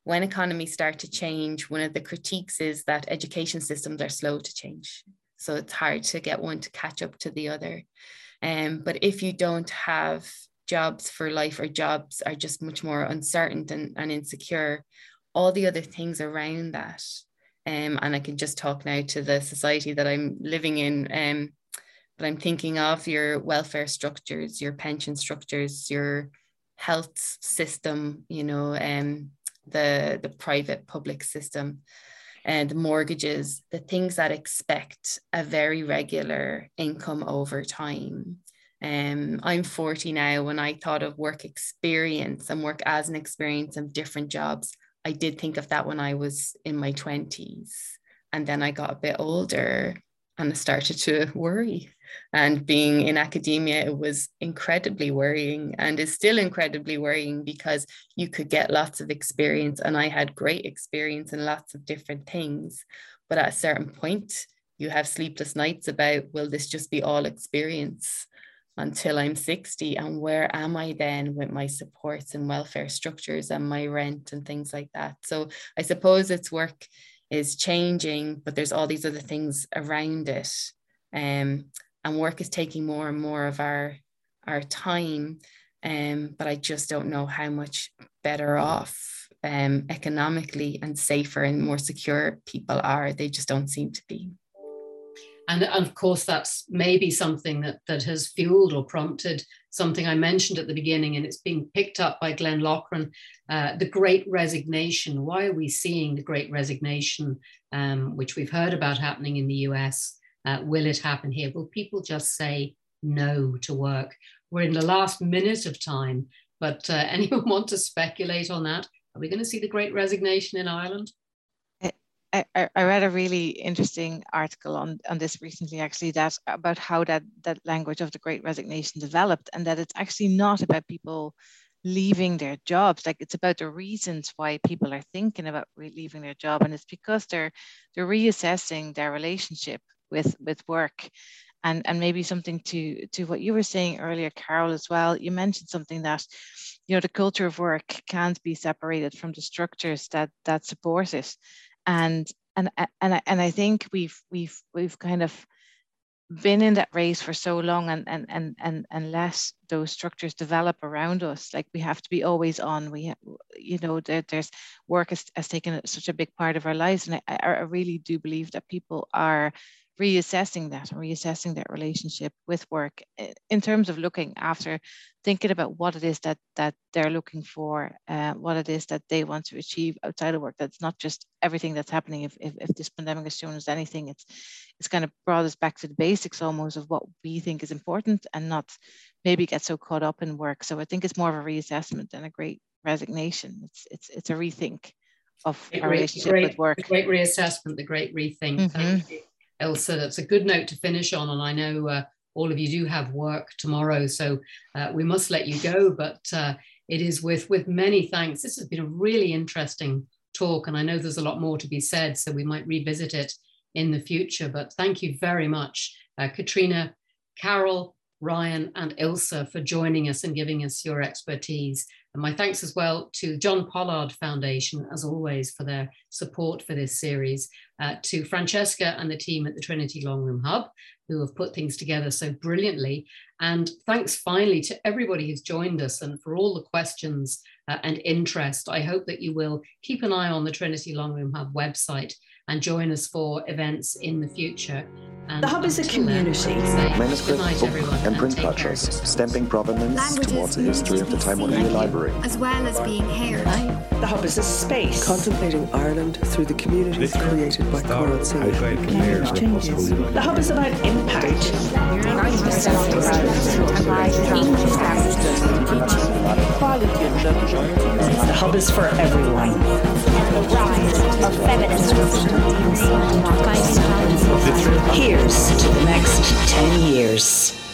when economies start to change, one of the critiques is that education systems are slow to change. So it's hard to get one to catch up to the other. Um, but if you don't have jobs for life or jobs are just much more uncertain and, and insecure, all the other things around that. Um, and I can just talk now to the society that I'm living in. Um, but I'm thinking of your welfare structures, your pension structures, your health system, you know, um, the, the private public system and mortgages, the things that expect a very regular income over time. Um, I'm 40 now. When I thought of work experience and work as an experience of different jobs, I did think of that when I was in my 20s. And then I got a bit older and I started to worry. And being in academia, it was incredibly worrying and is still incredibly worrying because you could get lots of experience. And I had great experience in lots of different things. But at a certain point, you have sleepless nights about will this just be all experience until I'm 60? And where am I then with my supports and welfare structures and my rent and things like that? So I suppose it's work is changing, but there's all these other things around it. Um, and work is taking more and more of our our time. Um, but I just don't know how much better off um, economically and safer and more secure people are. They just don't seem to be. And, and of course, that's maybe something that, that has fueled or prompted something I mentioned at the beginning, and it's being picked up by Glenn Loughran, uh, the great resignation. Why are we seeing the great resignation, um, which we've heard about happening in the US? Uh, will it happen here? Will people just say no to work? We're in the last minute of time, but uh, anyone want to speculate on that? Are we going to see the great resignation in Ireland? I, I, read a really interesting article on, on this recently, actually, that about how that, that language of the great resignation developed, and that it's actually not about people leaving their jobs. Like it's about the reasons why people are thinking about leaving their job, and it's because they're they're reassessing their relationship with with work. And, and maybe something to to what you were saying earlier, Carole, as well. You mentioned something that, you know, the culture of work can't be separated from the structures that that support it and and and and I think we've we've we've kind of been in that race for so long and and and and unless those structures develop around us. Like we have to be always on. We you know there, there's work has, has taken such a big part of our lives. And I, I really do believe that people are reassessing that and reassessing that relationship with work in terms of looking after thinking about what it is that that they're looking for uh, what it is that they want to achieve outside of work. That's not just everything that's happening. If, if, if this pandemic has shown us anything it's it's kind of brought us back to the basics almost of what we think is important and not maybe get so caught up in work. So i think it's more of a reassessment than a great resignation. It's it's it's a rethink of our relationship great, with work. the great reassessment the great rethink. Mm-hmm. Ilse. That's a good note to finish on. And I know uh, all of you do have work tomorrow, so uh, we must let you go. But uh, it is with, with many thanks. This has been a really interesting talk, and I know there's a lot more to be said, so we might revisit it in the future. But thank you very much, uh, Caitriona, Carole, Ryan, and Ilse for joining us and giving us your expertise. And my thanks as well to the John Pollard Foundation, as always, for their support for this series, uh, to Francesca and the team at the Trinity Long Room Hub, who have put things together so brilliantly. And thanks finally to everybody who's joined us and for all the questions uh, and interest. I hope that you will keep an eye on the Trinity Long Room Hub website and join us for events in the future. And the Hub is a community. Then, Manuscript, book, everyone, and print cultures, stamping provenance Languages, towards the history of the Taiwanese library. As well as being heard. The Hub is a space. Contemplating Ireland through the communities created by Coral Sea. changes. The Hub is about impact. The hub is for everyone. The rise of feminism. Here's to the next 10 years.